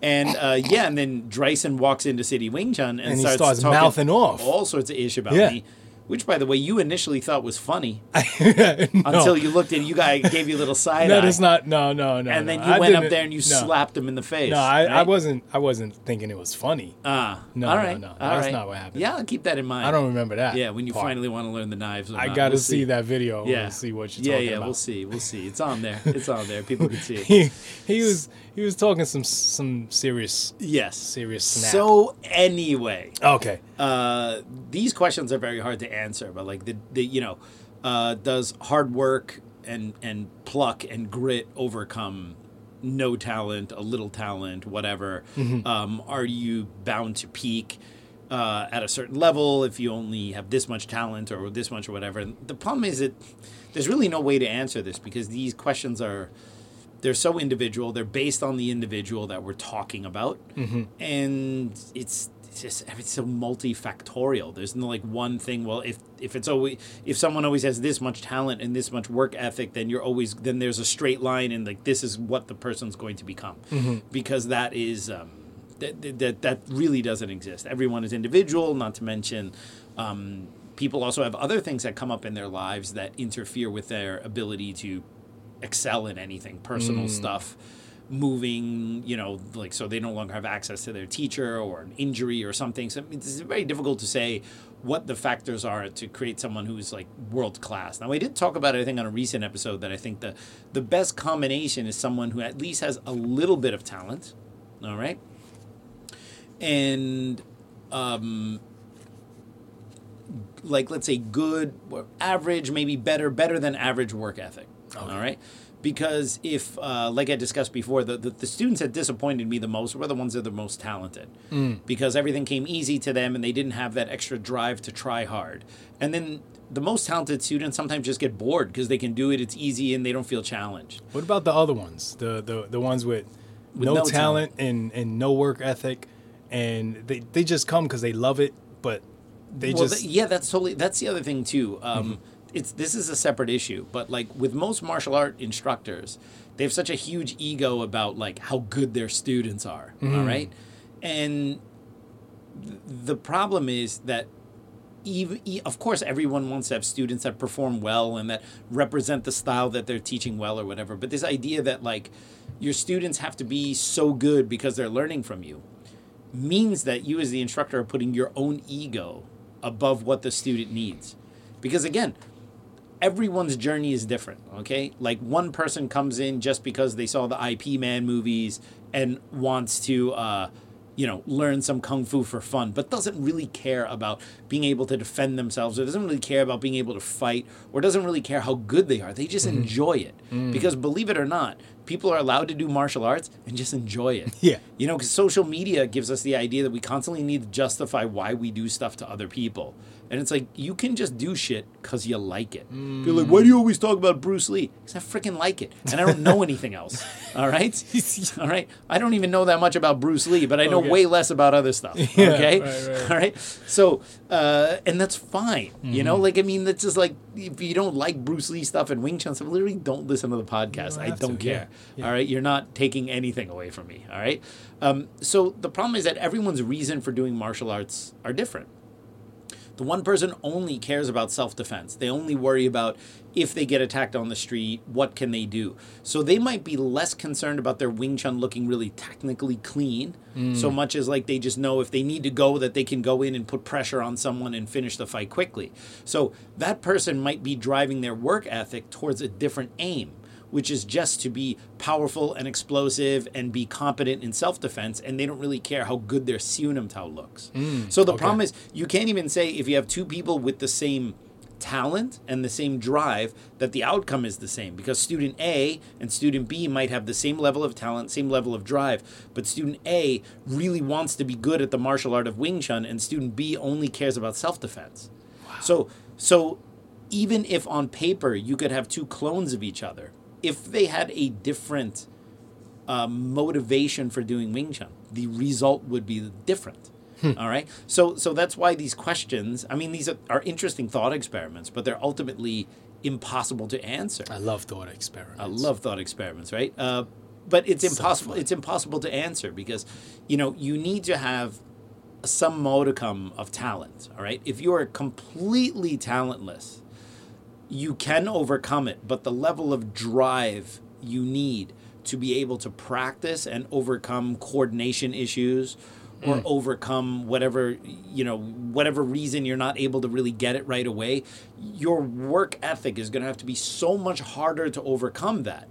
And uh, yeah, and then Dryson walks into City Wing Chun and, And he starts, starts mouthing off. all sorts of ish about Yeah. me. Which, by the way, you initially thought was funny [laughs] No. until you looked and you guy gave you a little side That eye, is not. No, no, no. and then no. you I went up there and you no. slapped him in the face. No, I, I wasn't. I wasn't thinking it was funny. Ah, No, all no, right, no. That's right. not what happened. Yeah, I'll keep that in mind. I don't remember that. Yeah, when you part. finally want to learn the knives. or I got to We'll see that video. Yeah, to see what you're yeah, talking yeah. about. We'll see. We'll see. It's on there. It's on there. People can see it. [laughs] He, he was he was talking some some serious. Yes. Serious snap. So anyway, Okay. uh, these questions are very hard to answer, but like the, the you know, uh, does hard work and and pluck and grit overcome no talent, a little talent, whatever? Um, are you bound to peak? Uh, at a certain level, if you only have this much talent or this much or whatever, and the problem is that there's really no way to answer this because these questions are they're so individual. They're based on the individual that we're talking about, and it's, it's just it's so multifactorial. There's no like one thing. Well, if if it's always if someone always has this much talent and this much work ethic, then you're always then there's a straight line and like this is what the person's going to become, because that is. Um, that, that that really doesn't exist. Everyone is individual. Not to mention, um, people also have other things that come up in their lives that interfere with their ability to excel in anything personal stuff moving you know like so they no longer have access to their teacher or an injury or something. So it's very difficult to say what the factors are to create someone who's like world class now i did talk about it i think on a recent episode that i think the the best combination is someone who at least has a little bit of talent all right? And um like let's say good or average maybe better better than average work ethic all right? Because if uh, like i discussed before the, the, the students that disappointed me the most were the ones that are the most talented. Because everything came easy to them and they didn't have that extra drive to try hard. And then the most talented students sometimes just get bored because they can do it it's easy and they don't feel challenged. What about the other ones? The the the ones with, no, no talent, and and no work ethic, and they they just come because they love it, but they well, just th- yeah, that's totally that's the other thing too. Um, It's this is a separate issue, but like with most martial art instructors, they have such a huge ego about like how good their students are. Mm-hmm. all right, and th- the problem is that even e- of course everyone wants to have students that perform well and that represent the style that they're teaching well or whatever but this idea that like your students have to be so good because they're learning from you means that you as the instructor are putting your own ego above what the student needs because again everyone's journey is different okay? Like one person comes in just because they saw the ip man movies and wants to uh you know learn some kung fu for fun but doesn't really care about being able to defend themselves or doesn't really care about being able to fight or doesn't really care how good they are. They just enjoy it. Because believe it or not people are allowed to do martial arts and just enjoy it. [laughs] Yeah. you know, because social media gives us the idea that we constantly need to justify why we do stuff to other people. And it's like, you can just do shit because you like it. You're like, why do you always talk about Bruce Lee? Because I freaking like it. And I don't know [laughs] anything else. All right? [laughs] All right? I don't even know that much about Bruce Lee, but I know Okay. way less about other stuff. [laughs] Yeah, okay? right, right. All right? So, uh, and that's fine. You know, Mm-hmm. like, I mean, that's just like, if you don't like Bruce Lee stuff and Wing Chun stuff, literally don't listen to the podcast. don't I don't care. yeah, yeah. All right? You're not taking anything away from me. All right? Um, so the problem is that everyone's reason for doing martial arts are different. The one person only cares about self defense. They only worry about if they get attacked on the street, what can they do? So they might be less concerned about their Wing Chun looking really technically clean, mm. so much as like they just know if they need to go that they can go in and put pressure on someone and finish the fight quickly. So that person might be driving their work ethic towards a different aim which is just to be powerful and explosive and be competent in self defense, and they don't really care how good their Siu Nim Tao looks. Mm, so the problem is, you can't even say if you have two people with the same talent and the same drive that the outcome is the same because student A and student B might have the same level of talent, same level of drive, but student A really wants to be good at the martial art of Wing Chun and student B only cares about self-defense. So so even if on paper you could have two clones of each other, if they had a different uh, motivation for doing Wing Chun, the result would be different. All right. So so that's why these questions. I mean, these are, are interesting thought experiments, but they're ultimately impossible to answer. I love thought experiments. I love thought experiments, right? Uh, but it's impossible. It's impossible to answer because, you know, you need to have some modicum of talent. All right. If you are completely talentless, you can overcome it, but the level of drive you need to be able to practice and overcome coordination issues or overcome whatever you know whatever reason you're not able to really get it right away your work ethic is going to have to be so much harder to overcome that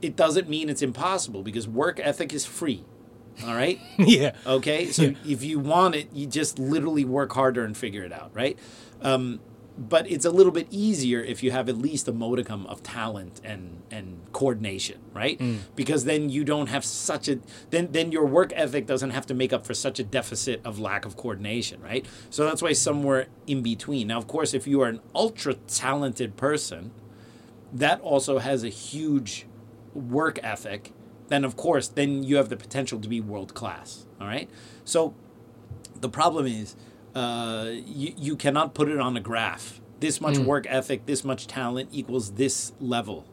it doesn't mean it's impossible because work ethic is free all right [laughs] yeah. Okay, so if you want it, you just literally work harder and figure it out, right? Um, but it's a little bit easier if you have at least a modicum of talent and and coordination, right? Mm. Because then you don't have such a then then your work ethic doesn't have to make up for such a deficit of lack of coordination, right? So that's why somewhere in between. Now, of course, if you are an ultra talented person, that also has a huge work ethic, then of course, then you have the potential to be world class. All right. So the problem is uh, you, you cannot put it on a graph. This much work ethic, this much talent equals this level.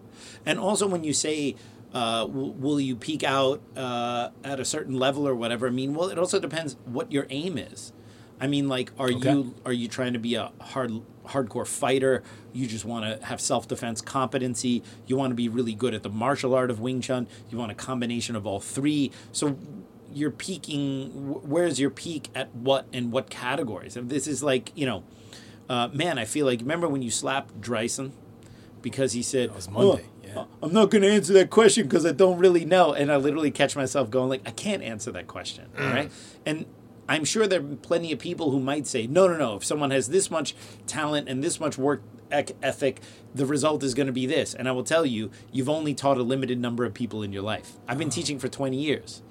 And also, when you say, uh, w- will you peak out uh, at a certain level or whatever? I mean, well, it also depends what your aim is. I mean, like, are Okay. you are you trying to be a hard hardcore fighter? You just want to have self defense competency. You want to be really good at the martial art of Wing Chun. You want a combination of all three. So you're peaking. Where's your peak at what and what categories? And this is like you know, uh, man. I feel like remember when you slapped Dryson because he said That was Monday, "Oh, yeah. Uh, I'm not going to answer that question because I don't really know. And I literally catch myself going like, I can't answer that question. All right. And I'm sure there are plenty of people who might say, no, no, no. If someone has this much talent and this much work ethic, the result is going to be this. And I will tell you, you've only taught a limited number of people in your life. I've been uh-huh. teaching for 20 years.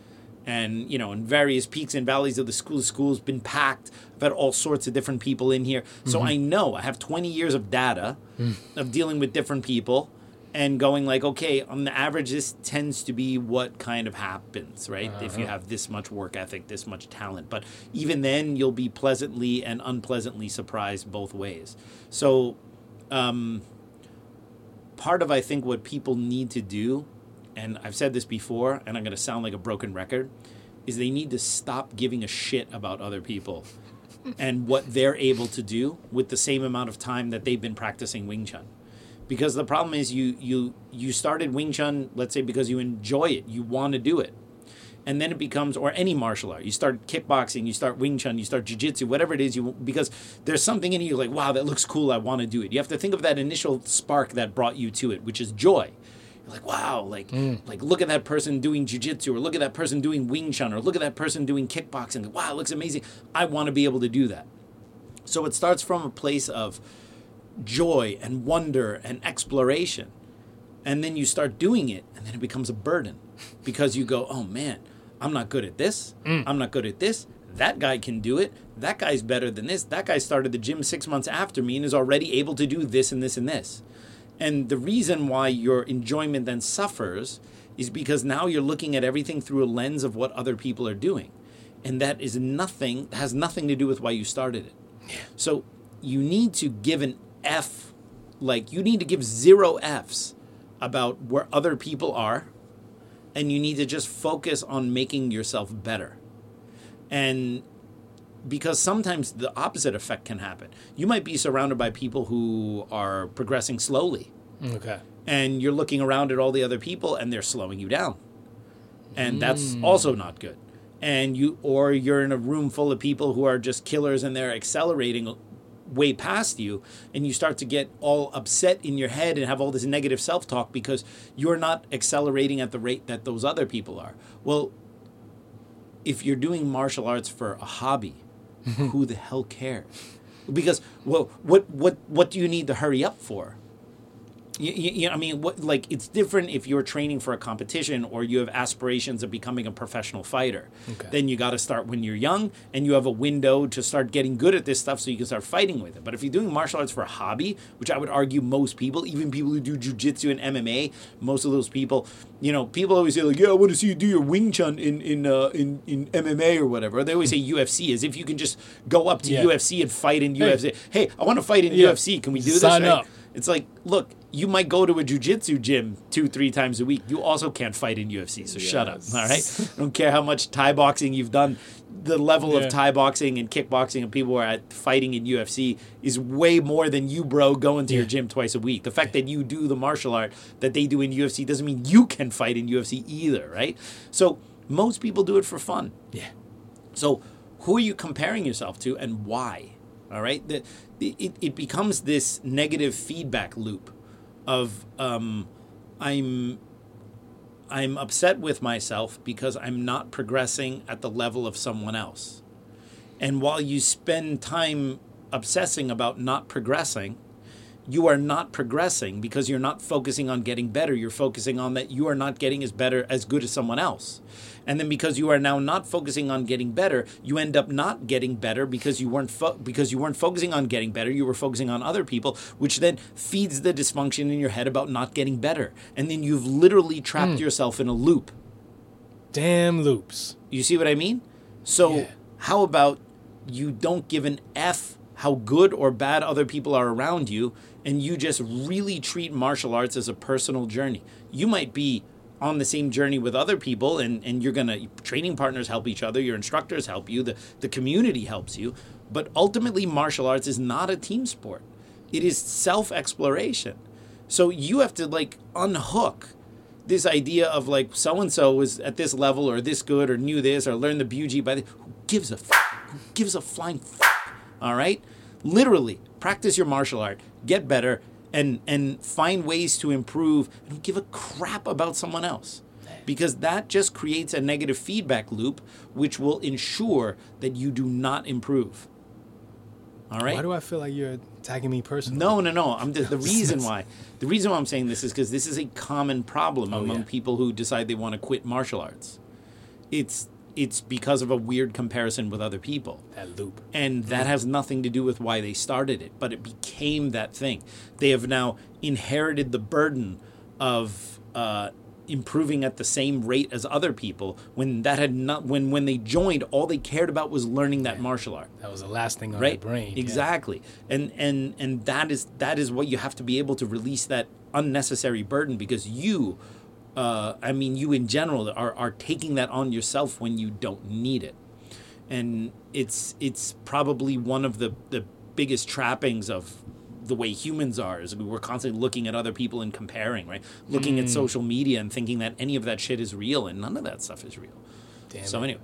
And, you know, in various peaks and valleys of the school, the school's been packed. I've had all sorts of different people in here. So mm-hmm. I know I have 20 years of data mm. of dealing with different people and going like, okay, on the average, this tends to be what kind of happens, right? If you uh-huh. have this much work ethic, this much talent. But even then, you'll be pleasantly and unpleasantly surprised both ways. So, um, part of I think what people need to do, and I've said this before, and I'm going to sound like a broken record, is they need to stop giving a shit about other people [laughs] and what they're able to do with the same amount of time that they've been practicing Wing Chun. Because the problem is you you you started Wing Chun, let's say because you enjoy it, you want to do it. And then it becomes or any martial art. You start kickboxing, you start Wing Chun, you start jiu-jitsu, whatever it is you because there's something in you like, wow, that looks cool, I want to do it. You have to think of that initial spark that brought you to it, which is joy. Like, wow, like hmm. like look at that person doing jiu-jitsu or look at that person doing Wing Chun or look at that person doing kickboxing. Wow, it looks amazing. I want to be able to do that. So it starts from a place of joy and wonder and exploration. And then you start doing it, and then it becomes a burden [laughs] because you go, oh man, I'm not good at this. Hmm. I'm not good at this. That guy can do it. That guy's better than this. That guy started the gym six months after me and is already able to do this and this and this. And the reason why your enjoyment then suffers is because now you're looking at everything through a lens of what other people are doing. And that is nothing, has nothing to do with why you started it. So you need to give an F, like you need to give zero Fs about where other people are, and you need to just focus on making yourself better. And because sometimes the opposite effect can happen. You might be surrounded by people who are progressing slowly, Okay. and you're looking around at all the other people and they're slowing you down. And that's hmm. also not good. And you or you're in a room full of people who are just killers and they're accelerating way past you and you start to get all upset in your head and have all this negative self-talk because you're not accelerating at the rate that those other people are. Well, if you're doing martial arts for a hobby, who the hell cares? Because well, what what what do you need to hurry up for? You, you, know, I mean, what like it's different if you're training for a competition or you have aspirations of becoming a professional fighter. Okay. Then you got to start when you're young, and you have a window to start getting good at this stuff, so you can start fighting with it. But if you're doing martial arts for a hobby, which I would argue most people, even people who do jujitsu and MMA, most of those people, you know, people always say like, "Yeah, I want to see you do your Wing Chun in in uh, in in MMA or whatever." They always say UFC as if you can just go up to Yeah. UFC and fight in UFC. Hey, I want to fight in Yeah. UFC. Can we do this? Sign Right? up. It's like, look, you might go to a jujitsu gym two, three times a week. You also can't fight in UFC, so shut up. All right. I don't care how much Thai boxing you've done. The level Yeah. of Thai boxing and kickboxing and people who are at fighting in UFC is way more than you, bro, going to your gym twice a week. The fact that you do the martial art that they do in UFC doesn't mean you can fight in UFC either, right? So most people do it for fun. Yeah. So, who are you comparing yourself to and why? All right, the, it, it becomes this negative feedback loop of um, I'm I'm upset with myself because I'm not progressing at the level of someone else. And while you spend time obsessing about not progressing, you are not progressing because you're not focusing on getting better. You're focusing on that you are not getting as better as good as someone else. And then because you are now not focusing on getting better, you end up not getting better because you weren't fo- because you weren't focusing on getting better. You were focusing on other people, which then feeds the dysfunction in your head about not getting better. And then you've literally trapped hmm. yourself in a loop. Damn loops. You see what I mean? So, Yeah. how about you don't give an F how good or bad other people are around you, and you just really treat martial arts as a personal journey? You might be on the same journey with other people, and, and you're gonna, training partners help each other, your instructors help you, the, the community helps you, but ultimately, martial arts is not a team sport, it is self exploration. So, you have to like unhook this idea of like so and so was at this level or this good or knew this or learned the buji by the who gives a f- who gives a flying f- all right? Literally practice your martial art. Get better and and find ways to improve and don't give a crap about someone else because that just creates a negative feedback loop which will ensure that you do not improve all right Why do I feel like you're attacking me personally? no, no, no. I'm the, the [laughs] reason why. The reason why I'm saying this is because this is a common problem oh, among Oh, yeah. people who decide they want to quit martial arts. It's it's because of a weird comparison with other people. That loop. And that has nothing to do with why they started it, but it became that thing. They have now inherited the burden of uh, improving at the same rate as other people when that had not when when they joined all they cared about was learning that martial art That was the last thing on right their brain. yeah. exactly and and and that is that is what you have to be able to release that unnecessary burden because you uh, i mean you in general are, are taking that on yourself when you don't need it and it's it's probably one of the the biggest trappings of the way humans are is we're constantly looking at other people and comparing right looking Hmm. at social media and thinking that any of that shit is real and none of that stuff is real Damn so it. anyway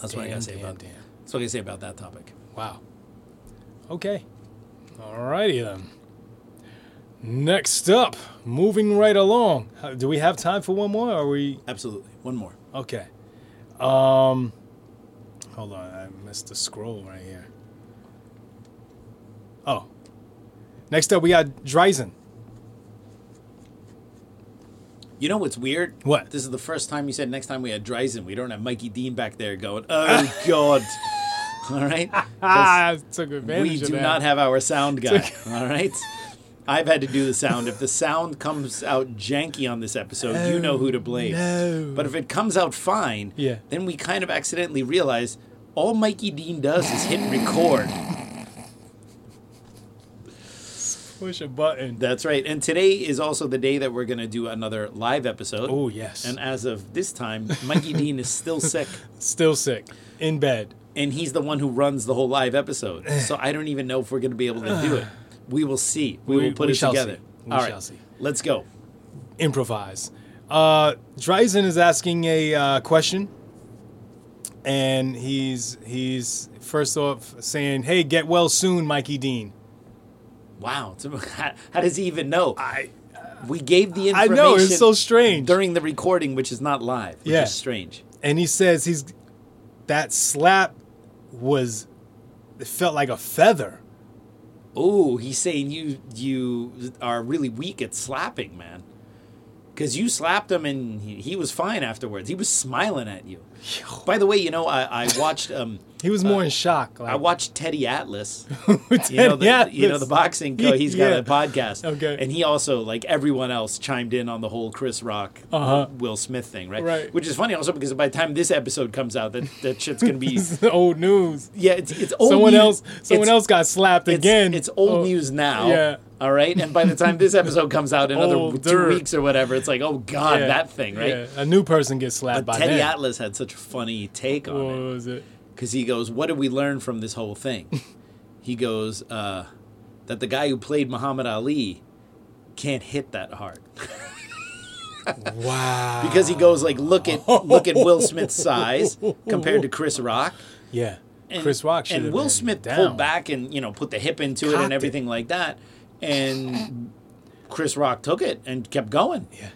that's what i gotta say damn, about damn. that's what i gotta say about that topic Wow. Okay. All righty then. Next up, moving right along. Do we have time for one more? Or are we Absolutely. One more. okay? Um, hold on, I missed the scroll right here. Oh, next up we got Dryzen. You know what's weird? What? This is the first time you said next time we had Dryzen. We don't have Mikey Dean back there going, oh, God. [laughs] All right? [laughs] I took advantage we do not have our sound [laughs] guy. All right? I've had to do the sound. If the sound comes out janky on this episode, you know who to oh, blame. no. But if it comes out fine, Yeah. then we kind of accidentally realize all Mikey Dean does is hit record. push a button. That's right. And today is also the day that we're going to do another live episode. Oh yes, And as of this time, Mikey Dean is still sick, [laughs] still sick, in bed. and he's the one who runs the whole live episode. Eh. So I don't even know if we're going to be able to do it. [sighs] We will see. We, We- will put we it together. see. We All right, shall see. let's go. improvise. Uh, Dryzen is asking a uh, question, and he's he's first off saying, "Hey, get well soon, Mikey Dean." Wow. [laughs] How, does he even know? I We gave the information. I know it's so strange. during the recording, which is not live, which Yeah. is strange. and he says he's that slap was it felt like a feather. Oh, he's saying you you are really weak at slapping, man. Because you slapped him and he, he was fine afterwards. He was smiling at you. [laughs] By the way, you know I, I watched um He was more in shock. Like, I watched Teddy Atlas. you know the Teddy you know the boxing co He's got Yeah. a podcast. Okay. And he also like everyone else chimed in on the whole Chris Rock Uh-huh. Will Smith thing, right? Right. Which is funny also because by the time this episode comes out, that that shit's gonna be [laughs] old news. yeah. It's it's old someone news. else. Someone It's- else got slapped it's, again. It's old Oh, news now. yeah. All right. And by the time this episode comes out in [laughs] another two weeks or whatever, it's like, oh God, yeah, that thing, right? yeah. A new person gets slapped But by Teddy then. Atlas had such a funny take on What it was it? because he goes, "What did we learn from this whole thing?" [laughs] he goes, uh, "That the guy who played Muhammad Ali can't hit that hard." [laughs] Wow. because he goes like, "Look at look at Will Smith's size compared to Chris Rock." Yeah. And, Chris Rock and have Will been Smith down. pulled back and you know put the hip into it Cocked and it. everything like that, and Chris Rock took it and kept going. Yeah.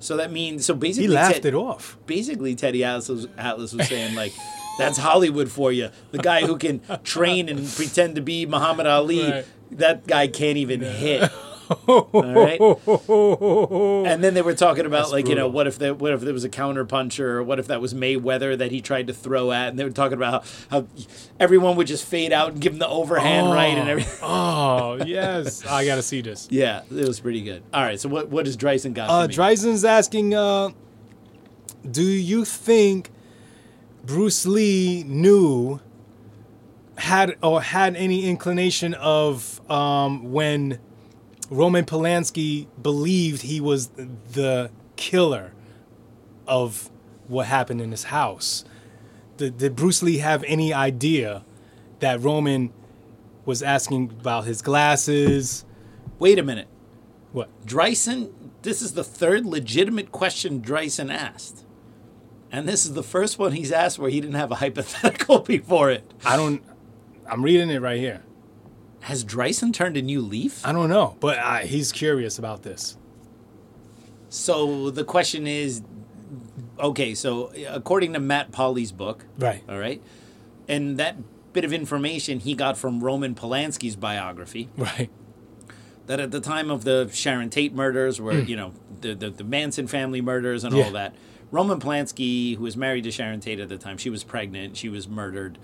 So that means so basically He laughed Ted- it off. basically Teddy Atlas was, Atlas was saying like that's Hollywood for you. The guy who can train and pretend to be Muhammad Ali, Right. that guy can't even hit. All right. And then they were talking about That's like you know what if there what if there was a counter puncher or what if that was Mayweather that he tried to throw at and they were talking about how, how everyone would just fade out and give him the overhand right and everything. Oh yes, I gotta see this. [laughs] Yeah, it was pretty good. All right, so what what does Dryson got? Uh? Dryson's asking, uh, do you think Bruce Lee knew had or had any inclination of um, when Roman Polanski believed he was the killer of what happened in his house? Did, did Bruce Lee have any idea that Roman was asking about his glasses? Wait a minute. What? Dryson, this is the third legitimate question Dryson asked. And this is the first one he's asked where he didn't have a hypothetical [laughs] before it. I don't. I'm reading it right here. Has Dyson turned a new leaf? I don't know, but he's curious about this. So the question is okay, so according to Matt Polly's book, Right. all right, and that bit of information he got from Roman Polanski's biography, Right. that at the time of the Sharon Tate murders, where mm. you know the, the the Manson family murders and. Yeah. all that, Roman Polanski, who was married to Sharon Tate at the time, she was pregnant, she was murdered,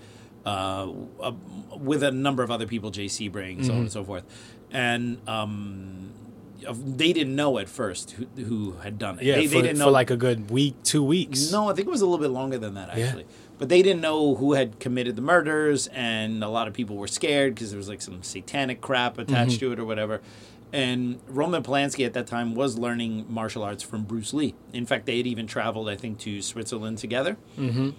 uh, uh, with a number of other people, Jay Sebring, so on Mm-hmm. and so forth, and um, they didn't know at first who, who had done it. Yeah, they, for, they didn't for know like a good week, two weeks. no, I think it was a little bit longer than that Yeah. actually. But they didn't know who had committed the murders, and a lot of people were scared because there was like some satanic crap attached Mm-hmm. to it or whatever. And Roman Polanski at that time was learning martial arts from Bruce Lee. In fact, they had even traveled, I think, to Switzerland together. Mm-hmm.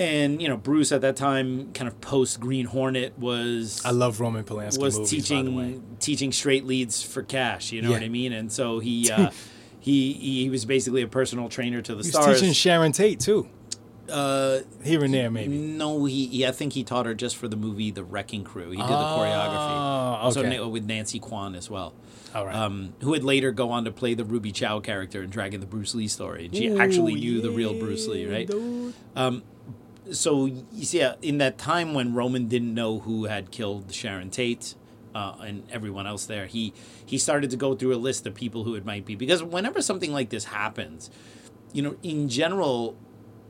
And you know, Bruce at that time, kind of post Green Hornet, was I love Roman Polanski was movies, by the way. teaching teaching straight leads for cash. You know Yeah. what I mean? And so he [laughs] uh, he he was basically a personal trainer to the He was stars. teaching Sharon Tate too. Uh, Here and there, maybe. no, he, he I think he taught her just for the movie The Wrecking Crew. He did the Ah, choreography. Also okay. na- with Nancy Kwan as well. All right. Um, who would later go on to play the Ruby Chow character in Dragon the Bruce Lee story. And she actually knew the real Bruce Lee, right? dude. So you see, uh, in that time when Roman didn't know who had killed Sharon Tate uh, and everyone else there, he he started to go through a list of people who it might be. Because whenever something like this happens, you know, in general,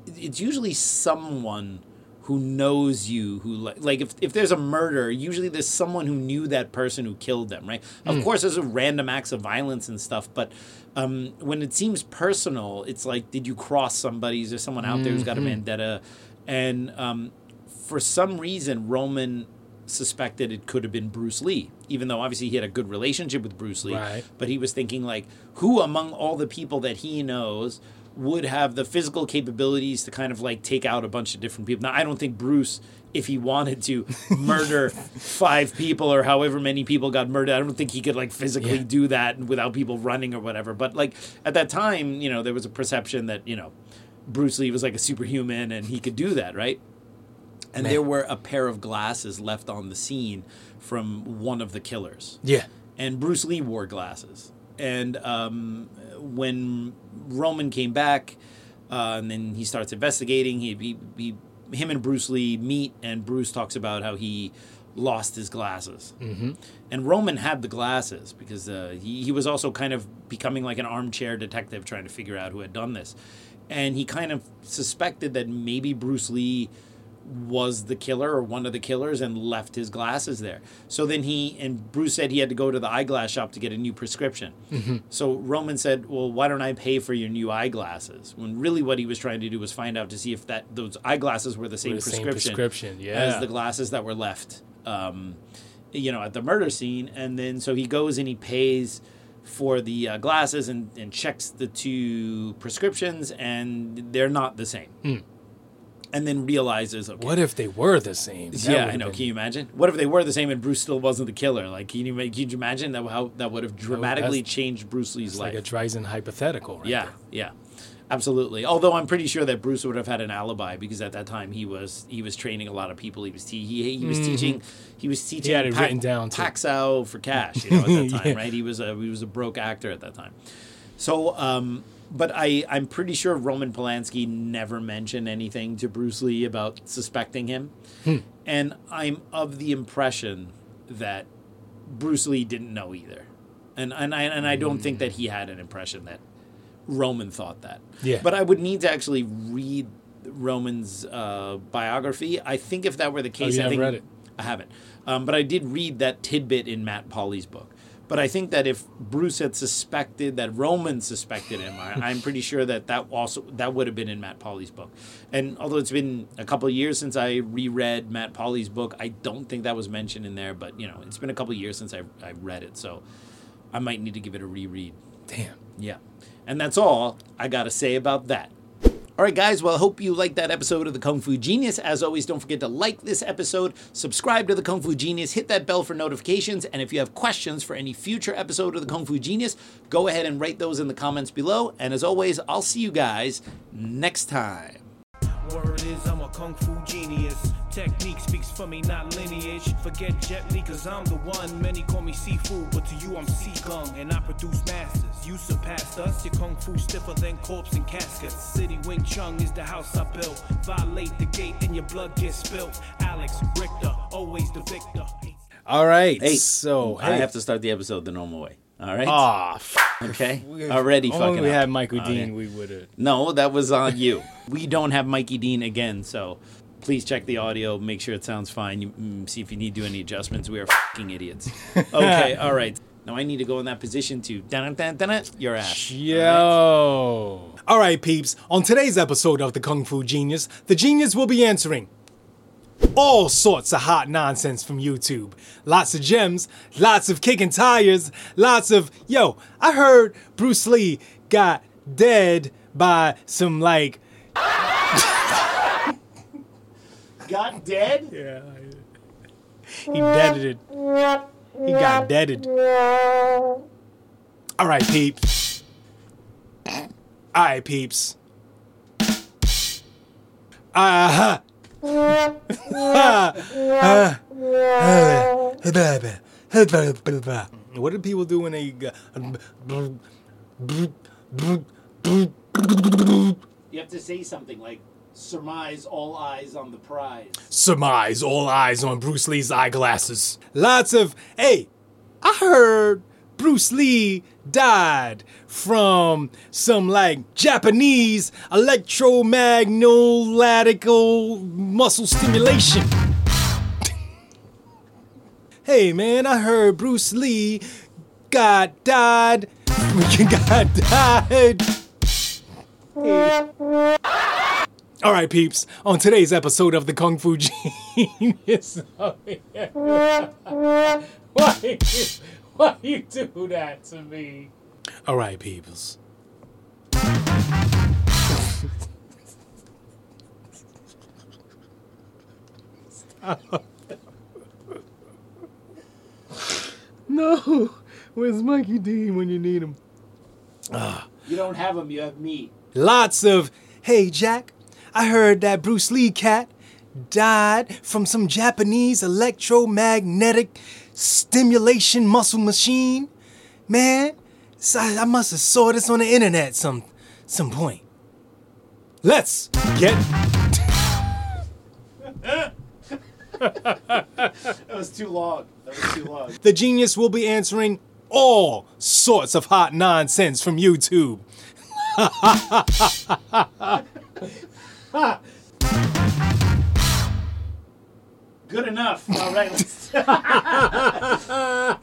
it's usually someone who knows you who like, like if, if there's a murder usually there's someone who knew that person who killed them right? Of course there's a random acts of violence and stuff but um, when it seems personal it's like did you cross somebody? Is there someone out there who's got a vendetta and um, for some reason roman suspected it could have been bruce lee even though obviously he had a good relationship with bruce lee Right. but he was thinking like who among all the people that he knows would have the physical capabilities to kind of like take out a bunch of different people now i don't think bruce if he wanted to [laughs] murder five people or however many people got murdered i don't think he could like physically Yeah. do that without people running or whatever but like at that time you know there was a perception that you know bruce lee was like a superhuman and he could do that right and there were a pair of glasses left on the scene from one of the killers Yeah. and Bruce Lee wore glasses. And um, when Roman came back, uh, and then he starts investigating, he, he, he, him and Bruce Lee meet, and Bruce talks about how he lost his glasses. Mm-hmm. And Roman had the glasses because uh, he, he was also kind of becoming like an armchair detective trying to figure out who had done this. And he kind of suspected that maybe Bruce Lee was the killer or one of the killers and left his glasses there. So then he and Bruce said he had to go to the eyeglass shop to get a new prescription. So Roman said, "Well, why don't I pay for your new eyeglasses?" When really what he was trying to do was find out to see if that those eyeglasses were the same the same prescription, prescription, yeah. as the glasses that were left, um, you know, at the murder scene. And then so he goes and he pays for the uh, glasses and, and checks the two prescriptions, and they're not the same. And then realizes, okay, What if they were the same? That yeah, I know. been- Can you imagine? What if they were the same and Bruce still wasn't the killer? Like, can you, can you imagine that how that would have dramatically changed Bruce Lee's It's life? like a Dreisen hypothetical, right yeah, there. yeah, absolutely. Although I'm pretty sure that Bruce would have had an alibi because at that time he was he was training a lot of people. He was te- he, he was teaching he was teaching Mm-hmm. had it written down, too. Pak Sao for cash. You know, at that [laughs] time, Yeah. right? He was a he was a broke actor at that time. So, um, but I I'm pretty sure Roman Polanski never mentioned anything to Bruce Lee about suspecting him, Hmm. and I'm of the impression that Bruce Lee didn't know either, and and I and I don't think that he had an impression that Roman thought that. Yeah. But I would need to actually read Roman's uh, biography. I think if that were the case, Oh, you I haven't think read it? I haven't. Um, but I did read that tidbit in Matt Polly's book. But I think that if Bruce had suspected that Roman suspected him, I, I'm pretty sure that that also that would have been in Matt Polly's book. And although it's been a couple of years since I reread Matt Polly's book, I don't think that was mentioned in there. But you know, it's been a couple of years since I I read it, so I might need to give it a reread. Damn. Yeah. And that's all I got to say about that. All right, guys. Well, I hope you liked that episode of the Kung Fu Genius. As always, don't forget to like this episode, subscribe to the Kung Fu Genius, hit that bell for notifications, and if you have questions for any future episode of the Kung Fu Genius, go ahead and write those in the comments below. And as always, I'll see you guys next time. Word is I'm a kung fu genius. Technique speaks for me, not lineage. Forget Jet Li, cause I'm the one. Many call me Sifu, but to you I'm sea kung. And I produce masters. You surpassed us. Your kung fu stiffer than corpse and caskets. City Wing Chun is the house I built. Violate the gate and your blood gets spilt. Alex Richter, always the victor. All right. Hey, so I have to start the episode the normal way. All right. Ah, f- [laughs] okay. Already only fucking we up. had Michael Oh, Dean, we would have. No, that was on you. [laughs] we don't have Mikey Dean again, so please check the audio. Make sure it sounds fine. You, mm, see if you need to do any adjustments. We are fucking idiots. [laughs] Okay, all right. Now I need to go in that position to dun dun your ass. Yo. All right, peeps. On today's episode of the Kung Fu Genius, the genius will be answering all sorts of hot nonsense from YouTube. Lots of gems, lots of kicking tires, lots of yo. I heard Bruce Lee got dead by some like [laughs] Got dead? yeah. He deaded it. He got deaded. All right, peeps. All right, peeps. Ah. [laughs] What do people do when they? You have to say something like surmise all eyes on the prize. Surmise all eyes on Bruce Lee's eyeglasses. Lots of hey, I heard Bruce Lee died from some like Japanese electromagnolatical muscle stimulation. [laughs] hey man, I heard Bruce Lee got died. [laughs] got died. All right, peeps. On today's episode of the Kung Fu [laughs] Genius. why you do that to me? All right, peeps. no, where's Mikey Dean when you need him? You don't have him. you have me. Lots of, hey Jack, I heard that Bruce Lee cat died from some Japanese electromagnetic stimulation muscle machine. Man, I, I must have saw this on the internet some some point. Let's get that was too long. That was too long. The genius will be answering all sorts of hot nonsense from YouTube. [laughs] [laughs] Good enough. All right. Let's [laughs]